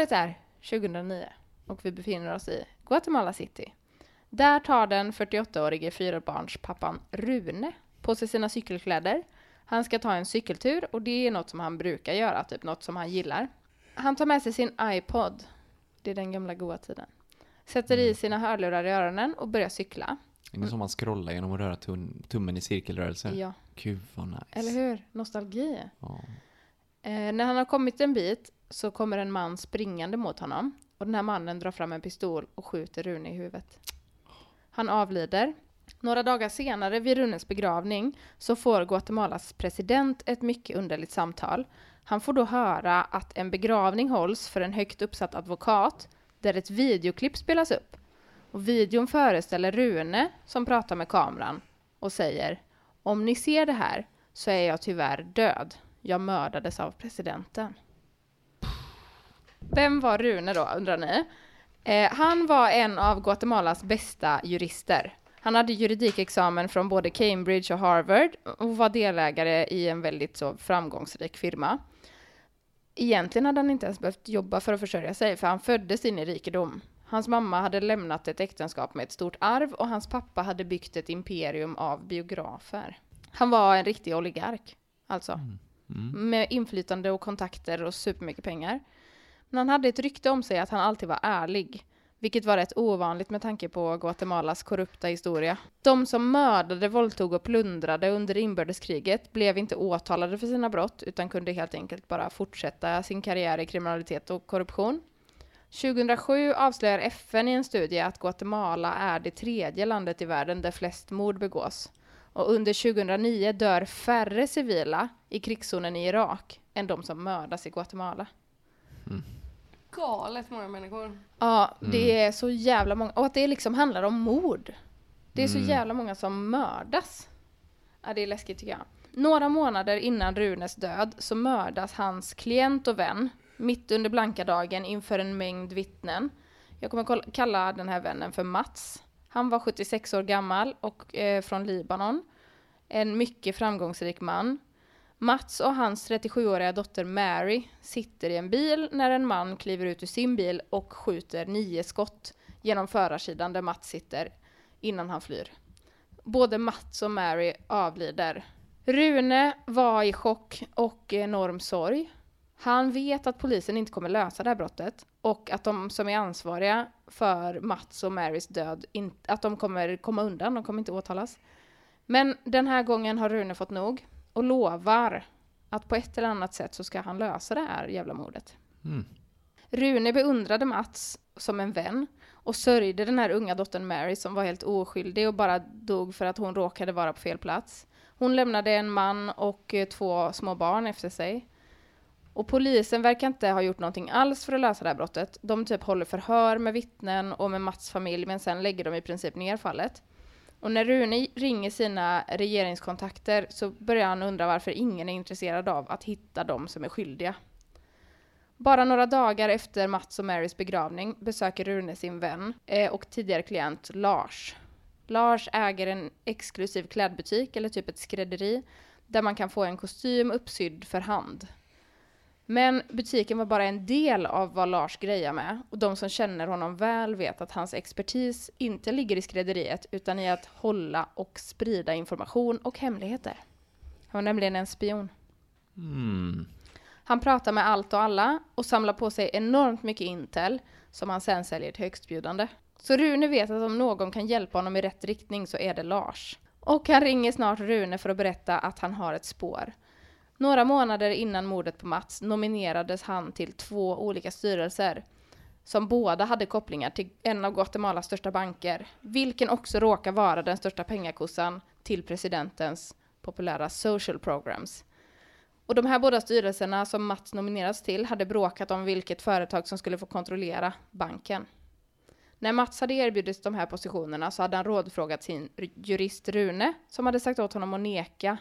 Året är 2009 och vi befinner oss i Guatemala City. Där tar den 48-årige fyrabarnspappan Rune på sig sina cykelkläder. Han ska ta en cykeltur och det är något som han brukar göra, typ något som han gillar. Han tar med sig sin iPod, det är den gamla goa tiden. Sätter i sina hörlurar i öronen och börjar cykla. Är det som man scrollar genom att röra tum tummen i cirkelrörelse? Ja. Gud vad nice. Eller hur? Nostalgi. Ja. Eh, när han har kommit en bit så kommer en man springande mot honom och den här mannen drar fram en pistol och skjuter Rune i huvudet. Han avlider. Några dagar senare vid Runes begravning så får Guatemalas president ett mycket underligt samtal. Han får då höra att en begravning hålls för en högt uppsatt advokat där ett videoklipp spelas upp. Och videon föreställer Rune som pratar med kameran och säger Om ni ser det här så är jag tyvärr död. Jag mördades av presidenten. Vem var Rune då, undrar ni? Eh, han var en av Guatemalas bästa jurister. Han hade juridikexamen från både Cambridge och Harvard och var delägare i en väldigt så framgångsrik firma. Egentligen hade han inte ens behövt jobba för att försörja sig, för han föddes in i rikedom. Hans mamma hade lämnat ett äktenskap med ett stort arv och hans pappa hade byggt ett imperium av biografer. Han var en riktig oligark, alltså. Mm. Mm. Med inflytande och kontakter och supermycket pengar. Men han hade ett rykte om sig att han alltid var ärlig. Vilket var rätt ovanligt med tanke på Guatemalas korrupta historia. De som mördade, våldtog och plundrade under inbördeskriget blev inte åtalade för sina brott utan kunde helt enkelt bara fortsätta sin karriär i kriminalitet och korruption. 2007 avslöjar FN i en studie att Guatemala är det tredje landet i världen där flest mord begås. Och under 2009 dör färre civila i krigszonen i Irak än de som mördas i Guatemala. Galet många människor. Ja, det är så jävla många. Och att det liksom handlar om mord. Det är så Mm. jävla många som mördas. Ja, det är läskigt tycker jag. Några månader innan Runes död så mördas hans klient och vän mitt under blanka dagen inför en mängd vittnen. Jag kommer kalla den här vännen för Mats. Han var 76 år gammal och eh, från Libanon. En mycket framgångsrik man. Mats och hans 37-åriga dotter Mary sitter i en bil när en man kliver ut ur sin bil och skjuter nio skott genom förarsidan där Mats sitter innan han flyr. Både Mats och Mary avlider. Rune var i chock och enorm sorg. Han vet att polisen inte kommer lösa det här brottet och att de som är ansvariga för Mats och Marys död, in, att de kommer komma undan, de kommer inte åtalas. Men den här gången har Rune fått nog och lovar att på ett eller annat sätt så ska han lösa det här jävla mordet. Mm. Rune beundrade Mats som en vän och sörjde den här unga dottern Mary som var helt oskyldig och bara dog för att hon råkade vara på fel plats. Hon lämnade en man och eh, två små barn efter sig. Och polisen verkar inte ha gjort någonting alls för att lösa det här brottet. De typ håller förhör med vittnen och med Mats familj men sen lägger de i princip ner fallet. Och när Rune ringer sina regeringskontakter så börjar han undra varför ingen är intresserad av att hitta de som är skyldiga. Bara några dagar efter Mats och Marys begravning besöker Rune sin vän eh, och tidigare klient Lars. Lars äger en exklusiv klädbutik, eller typ ett skrädderi, där man kan få en kostym uppsydd för hand. Men butiken var bara en del av vad Lars grejar med och de som känner honom väl vet att hans expertis inte ligger i skrädderiet utan i att hålla och sprida information och hemligheter. Han var nämligen en spion. Mm. Han pratar med allt och alla och samlar på sig enormt mycket intel som han sen säljer till högstbjudande. Så Rune vet att om någon kan hjälpa honom i rätt riktning så är det Lars. Och han ringer snart Rune för att berätta att han har ett spår. Några månader innan mordet på Mats nominerades han till två olika styrelser som båda hade kopplingar till en av Guatemalas största banker, vilken också råkar vara den största pengakossan till presidentens populära social programs. Och de här båda styrelserna som Mats nominerats till hade bråkat om vilket företag som skulle få kontrollera banken. När Mats hade erbjudits de här positionerna så hade han rådfrågat sin jurist Rune som hade sagt åt honom att neka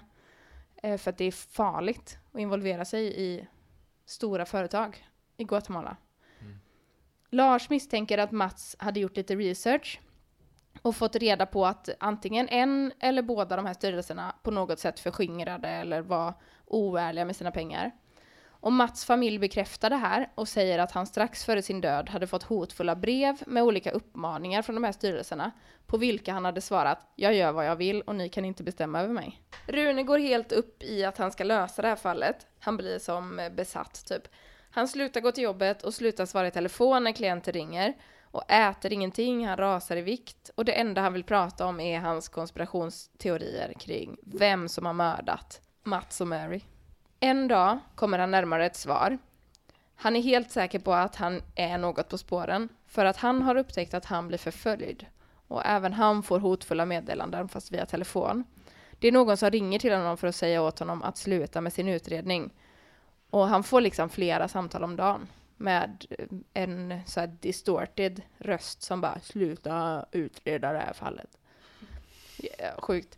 för att det är farligt att involvera sig i stora företag i Guatemala. Lars misstänker att Mats hade gjort lite research och fått reda på att antingen en eller båda de här styrelserna på något sätt förskingrade eller var oärliga med sina pengar. Och Mats familj bekräftar det här och säger att han strax före sin död hade fått hotfulla brev med olika uppmaningar från de här styrelserna på vilka han hade svarat “Jag gör vad jag vill och ni kan inte bestämma över mig”. Rune går helt upp i att han ska lösa det här fallet. Han blir som besatt typ. Han slutar gå till jobbet och slutar svara i telefon när klienter ringer. och äter ingenting, han rasar i vikt och det enda han vill prata om är hans konspirationsteorier kring vem som har mördat Mats och Mary. En dag kommer han närmare ett svar. Han är helt säker på att han är något på spåren för att han har upptäckt att han blir förföljd och även han får hotfulla meddelanden fast via telefon. Det är någon som ringer till honom för att säga åt honom att sluta med sin utredning. Och han får liksom flera samtal om dagen med en så här distorted röst som bara sluta utreda det här fallet. Yeah, sjukt.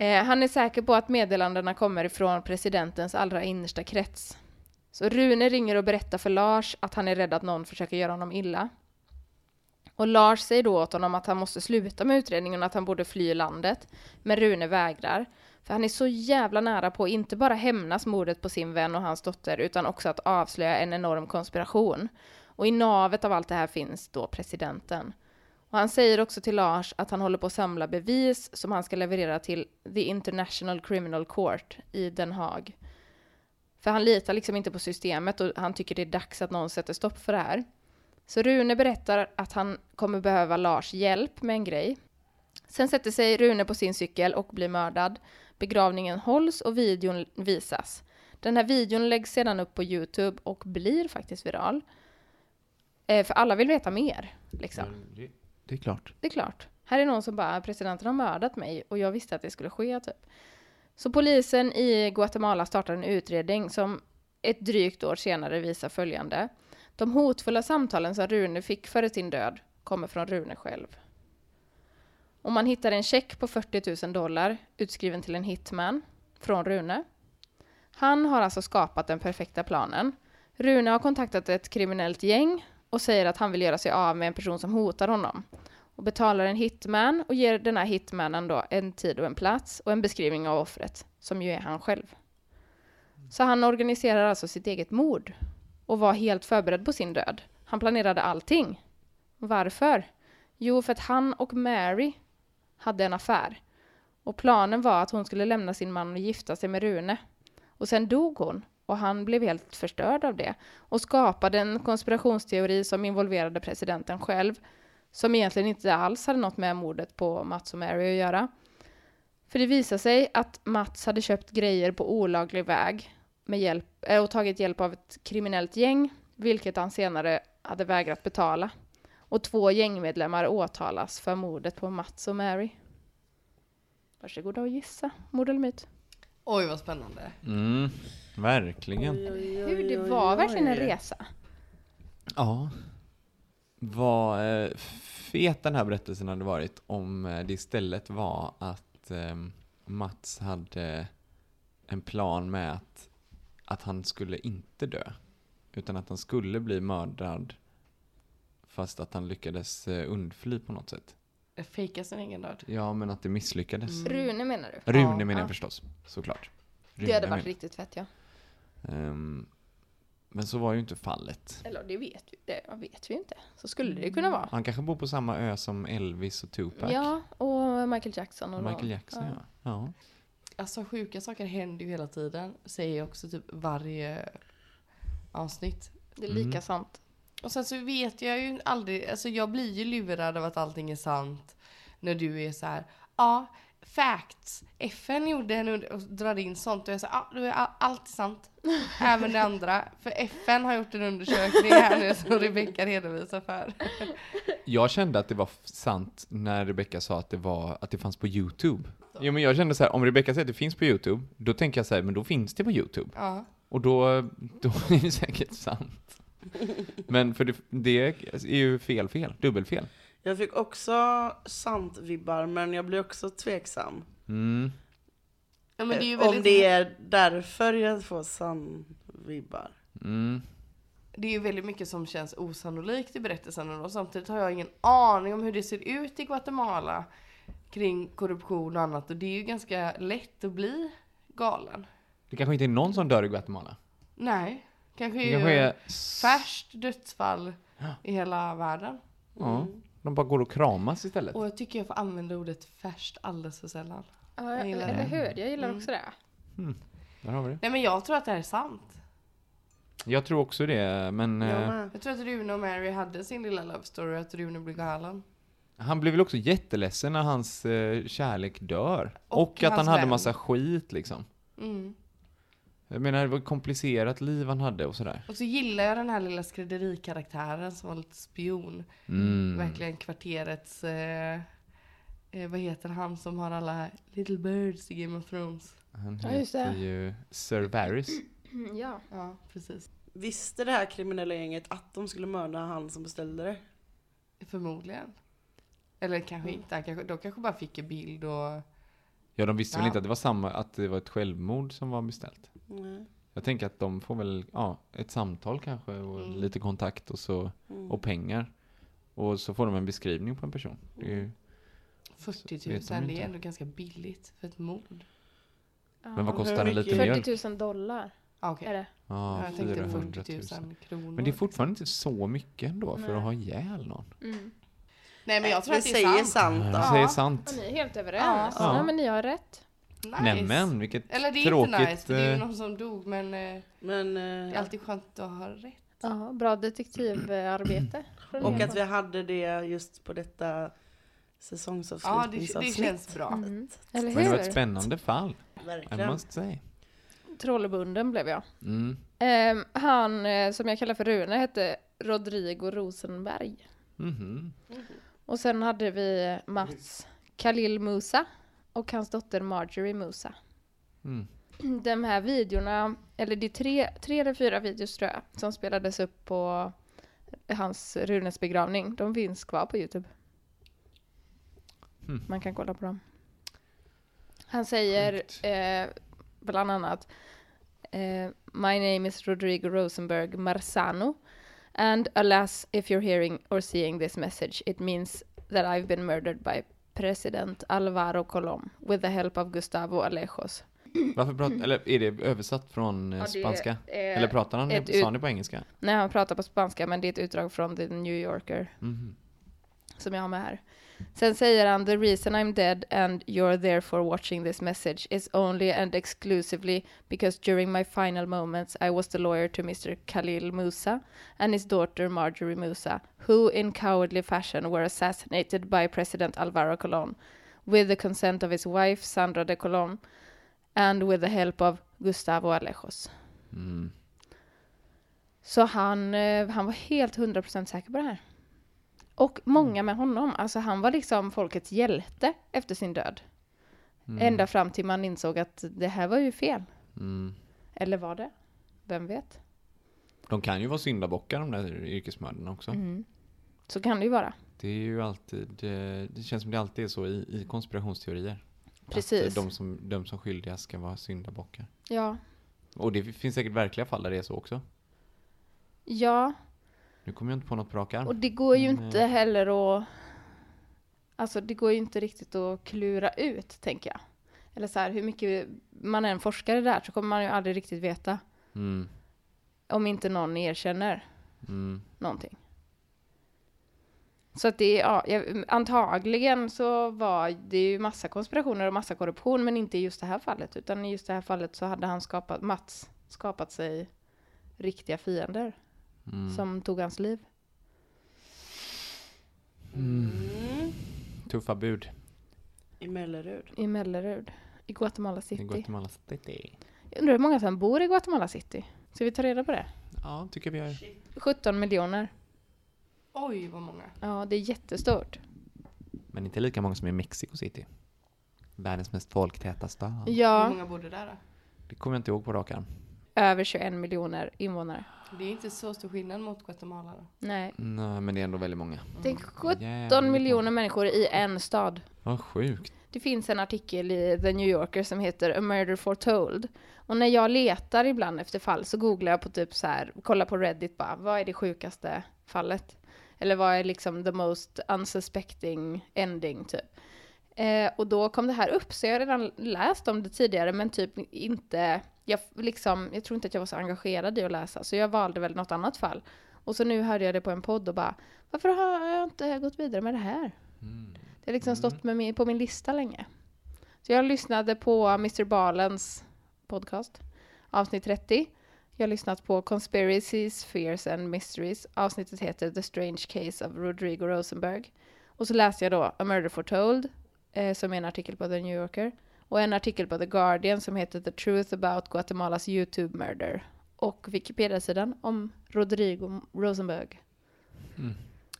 Eh, han är säker på att meddelandena kommer ifrån presidentens allra innersta krets. Så Rune ringer och berättar för Lars att han är rädd att någon försöker göra honom illa. Och Lars säger då åt honom att han måste sluta med utredningen och att han borde fly landet. Men Rune vägrar. För han är så jävla nära på att inte bara hämnas mordet på sin vän och hans dotter utan också att avslöja en enorm konspiration. Och i navet av allt det här finns då presidenten. Och han säger också till Lars att han håller på att samla bevis som han ska leverera till The International Criminal Court i Den Haag. För han litar liksom inte på systemet och han tycker det är dags att någon sätter stopp för det här. Så Rune berättar att han kommer behöva Lars hjälp med en grej. Sen sätter sig Rune på sin cykel och blir mördad. Begravningen hålls och videon visas. Den här videon läggs sedan upp på Youtube och blir faktiskt viral. Eh, för alla vill veta mer. Liksom. Mm, det, är klart. Det är klart. Här är någon som bara, presidenten har mördat mig och jag visste att det skulle ske typ. Så polisen i Guatemala startar en utredning som ett drygt år senare visar följande. De hotfulla samtalen som Rune fick före sin död kommer från Rune själv. Och man hittar en check på 40 000 dollar utskriven till en hitman från Rune. Han har alltså skapat den perfekta planen. Rune har kontaktat ett kriminellt gäng och säger att han vill göra sig av med en person som hotar honom. Och betalar en hitman och ger den här hitmannen då en tid och en plats och en beskrivning av offret, som ju är han själv. Så han organiserar alltså sitt eget mord och var helt förberedd på sin död. Han planerade allting. Varför? Jo, för att han och Mary hade en affär. Och planen var att hon skulle lämna sin man och gifta sig med Rune. Och sen dog hon och han blev helt förstörd av det och skapade en konspirationsteori som involverade presidenten själv som egentligen inte alls hade något med mordet på Mats och Mary att göra. För det visade sig att Mats hade köpt grejer på olaglig väg med hjälp, äh, och tagit hjälp av ett kriminellt gäng, vilket han senare hade vägrat betala. Och två gängmedlemmar åtalas för mordet på Mats och Mary. Varsågoda och gissa, mord eller myt. Oj vad spännande. Mm, verkligen. Hur det var verkligen en resa. Ja. Vad eh, fet den här berättelsen hade varit om eh, det istället var att eh, Mats hade en plan med att, att han skulle inte dö. Utan att han skulle bli mördad fast att han lyckades eh, undfly på något sätt. Fejka sin egen död. Ja, men att det misslyckades. Rune menar du? Rune Ja. menar jag Ja. förstås, såklart. Det hade Rune varit menar- riktigt fett ja. Ehm, men så var ju inte fallet. Eller det vet vi, det vet vi inte. Så skulle det kunna vara. Han kanske bor på samma ö som Elvis och Tupac. Ja, och Michael Jackson och Michael de. Jackson, ja. ja. Alltså sjuka saker händer ju hela tiden. Säger jag också typ varje avsnitt. Det är lika sant. Och sen så vet jag ju aldrig, alltså jag blir ju lurad av att allting är sant. När du är så här, ja, facts. FN gjorde en och drar in sånt och jag säger, ja, då är all- allt sant. Även det andra. För FN har gjort en undersökning här nu som Rebecka redovisar för. Jag kände att det var sant när Rebecca sa att det, var, att det fanns på YouTube. Jo men jag kände så här, om Rebecca säger att det finns på YouTube, då tänker jag så här, men då finns det på YouTube. Ja. Och då, då är det säkert sant. Men för det, det är ju fel fel, dubbelfel. Jag fick också sant-vibbar, men jag blir också tveksam. Mm. ja men det är ju Eh, väldigt, Om det är därför jag får sann-vibbar. Mm. det är ju väldigt mycket som känns osannolikt i berättelsen och samtidigt har jag ingen aning om hur det ser ut i Guatemala kring korruption och annat och det är ju ganska lätt att bli galen. Det kanske inte är någon som dör i Guatemala. Nej, kanske Det kanske ju är... färskt dödsfall i hela världen. Ja, de bara går och kramas istället. Och jag tycker jag får använda ordet färskt alldeles för sällan. Ja, Jag gillar eller det. hur? Jag gillar också det. Där har vi det. Nej men jag tror att det här är sant. Jag tror också det, men Jag eh. Jag tror att Rune och Mary hade sin lilla love story, att Rune blev galen. han blev väl också jätteledsen när hans eh, kärlek dör. Och, Och att han hade vän. massa skit liksom. Mm. Jag menar, det var ett komplicerat liv han hade och sådär. Och så gillar jag den här lilla skrädderikaraktären som var lite spion. Mm. Verkligen kvarterets, eh, eh, vad heter han som har alla little birds i Game of Thrones? Han Ja, heter det. ju Sir Varys. Mm, ja. Ja, precis. Visste det här kriminella gänget att de skulle mörda han som beställde det? Förmodligen. Eller kanske inte, han kanske, de kanske bara fick en bild och... Ja, de visste väl Ja. inte att det var samma, att det var ett självmord som var beställt. Nej. Jag tänker att de får väl, ja, ett samtal kanske och Mm. lite kontakt och så, Mm. och pengar. Och så får de en beskrivning på en person. Det är ju, 40 vet 000, de det är ändå ganska billigt för ett mord. men vad kostar det lite mycket- mer? 40 000 dollar Ah, Okej. är det. Ja, jag tänkte 400 40 000. 000 kronor. Men det är fortfarande inte så mycket ändå för Nej. att ha ihjäl någon. Mm. Nej men jag tror det att det är säger sant. sant. Jag då. säger Ja. sant. Ja, ni är helt överens. Ja. Ja. men ni har rätt. Nice. Nämen, vilket Eller det är tråkigt. inte nice, för det är ju eh, någon som dog men eh, Men, det är eh, alltid skönt att ha rätt. Ja, bra detektivarbete. och att vi hade det just på detta Ja, det, säsongsavslutningsavsnitt. det känns bra. Mm. Eller Men det var hur? ett spännande fall, I Verkligen. must say. Trollbunden blev jag. Mm. Ehm, han eh, som jag kallar för Rune hette Rodrigo Rosenberg. Mhm. Och sen hade vi Mats Khalil Musa och hans dotter Marjorie Musa. Mm. De här videorna, eller det är tre, tre eller fyra videos tror jag, som spelades upp på hans Runes begravning. De finns kvar på Youtube. Hmm. Man kan kolla på dem. Han säger eh, bland annat eh, My name is Rodrigo Rosenberg Marzano and alas if you're hearing or seeing this message it means that I've been murdered by President Alvaro Colom with the help of Gustavo Alejos. Varför pratar, eller är det översatt från eh, Ja, spanska? är Eller pratar han, ett sa han det på engelska? Nej, han pratar på spanska men det är ett utdrag från The New Yorker Mhm. som jag har med här. Sen säger han the reason I'm dead and you're therefore watching this message is only and exclusively because during my final moments I was the lawyer to Mr. Khalil Musa and his daughter Marjorie Musa, who in cowardly fashion were assassinated by President Alvaro Colon with the consent of his wife Sandra de Colon and with the help of Gustavo Alejos. Mm. Så han, eh, han var helt 100% säker på det här. Och många med honom. Alltså han var liksom folkets hjälte efter sin död. Mm. Ända fram till man insåg att det här var ju fel. Mm. Eller var det? Vem vet? De kan ju vara syndabockar de där yrkesmördarna också. Mm. Så kan det ju vara. Det är ju alltid, eh, det känns som det alltid är så i, i konspirationsteorier. Precis. Att eh, de som döms som skyldiga ska vara syndabockar. Ja. Och det finns säkert verkliga fall där det är så också. Ja, Nu kommer jag inte på något på och det går ju Men, inte eh, heller att... Alltså det går ju inte riktigt att klura ut, tänker jag. Eller så här, hur mycket man än forskar där så kommer man ju aldrig riktigt veta. Mm, Om inte någon erkänner mm, någonting. Så att det ja, antagligen så var det ju massa konspirationer och massa korruption, men inte i just det här fallet, utan i just det här fallet så hade han skapat, Mats, skapat sig riktiga fiender mm. som tog hans liv. Mm. Tuffa bud I Mellerud. I Mellerud, i Guatemala i City. Guatemala City. Jag undrar hur många som bor i Guatemala City? Ska vi ta reda på det? Ja, tycker vi gör. 17 miljoner. Oj vad många. Ja, det är jättestort. Men inte lika många som i Mexico City. Världens mest folktäta stad. Hur Ja, många bodde där då? Det kommer jag inte ihåg på rak arm. över 21 miljoner invånare. Det är inte så stor skillnad mot Guatemala då. Nej. Nej, men det är ändå väldigt många. Det är 17 Jävligt miljoner människor i en stad. Vad sjukt. Det finns en artikel i The New Yorker som heter A Murder Foretold. Och när jag letar ibland efter fall så googlar jag på typ så här, kollar på Reddit bara, vad är det sjukaste fallet? Eller vad är liksom the most unsuspecting ending typ? Eh, och då kom det här upp, så jag har redan läst om det tidigare, men typ inte, jag, liksom, jag tror inte att jag var så engagerad i att läsa, så jag valde väl något annat fall. Och så nu hörde jag det på en podd och bara, varför har jag inte gått vidare med det här? Mm. Det har liksom stått med mig på min lista länge. Så jag lyssnade på Mr. Balens podcast, avsnitt 30. Jag har lyssnat på Conspiracies, Fears and Mysteries. Avsnittet heter The Strange Case of Rodrigo Rosenberg. Och så läste jag då A Murder Foretold, eh, som är en artikel på The New Yorker. Och en artikel på The Guardian som heter The Truth About Guatemalas YouTube Murder. Och Wikipedia-sidan om Rodrigo Rosenberg.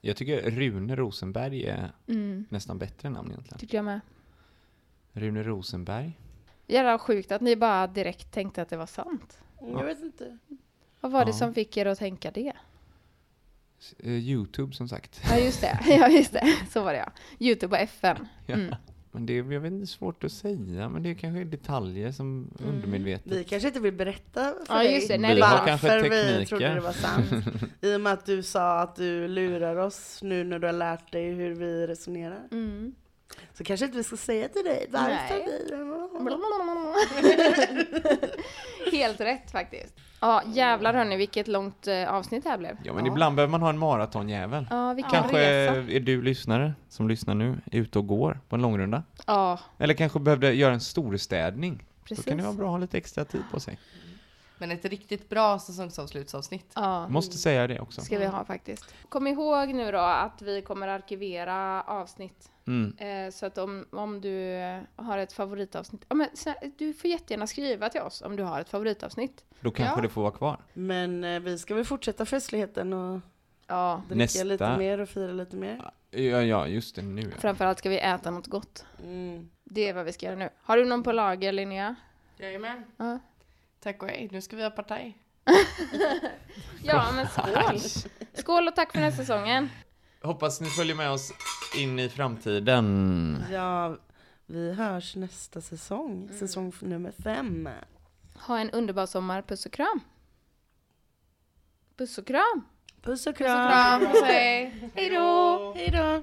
Jag tycker Rune Rosenberg är Mm, nästan bättre namn egentligen. tycker jag med. Rune Rosenberg. Jävla sjukt att ni bara direkt tänkte att det var sant. Jag vet inte. Vad var det Ja. som fick er att tänka det? Eh, Youtube som sagt. Ja, just det. Ja, just det. Så var det ja. Youtube och FN. Ja. Mm. Men det är, jag vet inte, svårt att säga, men det är kanske är detaljer som undermedvetet. Vi kanske inte vill berätta för Ja, dig just det. Nej, Vi varför vi trodde det var sant. I och med att du sa att du lurar oss nu när du har lärt dig hur vi resonerar. Mm. Så kanske inte vi ska säga till dig varför Nej. vi... Helt rätt faktiskt. Ja, jävlar hörni, vilket långt eh, avsnitt det här blev. Ja, men ibland behöver man ha en maratonjävel. Ja, vilken Kanske resa. är du lyssnare som lyssnar nu ute och går på en långrunda. Ja, Eller kanske behövde göra en storstädning. precis. Då kan det vara bra att ha lite extra tid på sig. Men ett riktigt bra säsongsavslutsavsnitt. Ja, Måste säga det också. ska vi ha faktiskt. Kom ihåg nu då att vi kommer arkivera avsnitt. Mm. Eh, så att om, om du har ett favoritavsnitt, ja, men, du får jättegärna skriva till oss om du har ett favoritavsnitt. Då kanske Ja. det får vara kvar. Men eh, vi ska väl fortsätta festligheten och Ja, dricka Nästa- lite mer och fira lite mer. Ja, ja just det, nu ja. framförallt ska vi äta något gott. Mm. Det är vad vi ska göra nu. Har du någon på lager Linnea? Jajamän. Ja. Tack och hej, nu ska vi ha partaj. Ja, men skål! Skål och tack för den här säsongen. Hoppas ni följer med oss in i framtiden. Ja, vi hörs nästa säsong, säsong f- nummer fem. Ha en underbar sommar. Puss och kram. Puss och kram. Puss och Puss kram! och kram. Puss och hej. Hej då! Hej då!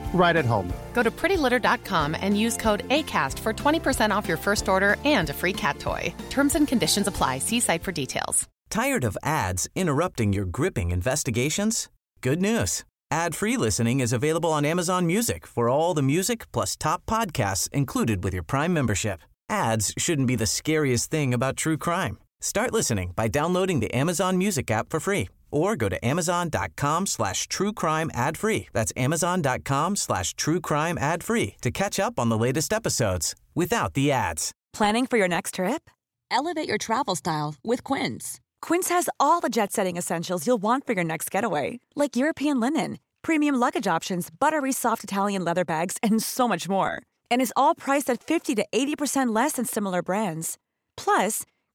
right at home. Go to prettylitter.com and use code ACAST for 20% off your first order and a free cat toy. Terms and conditions apply. See site for details. Tired of ads interrupting your gripping investigations? Good news. Ad-free listening is available on Amazon Music for all the music plus top podcasts included with your Prime membership. Ads shouldn't be the scariest thing about true crime. Start listening by downloading the Amazon Music app for free or go to amazon.com slash true crime ad free. That's amazon.com slash true crime ad free to catch up on the latest episodes without the ads. Planning for your next trip? Elevate your travel style with Quince. Quince has all the jet setting essentials you'll want for your next getaway, like European linen, premium luggage options, buttery soft Italian leather bags, and so much more. And is all priced at 50 to 80% less than similar brands. Plus,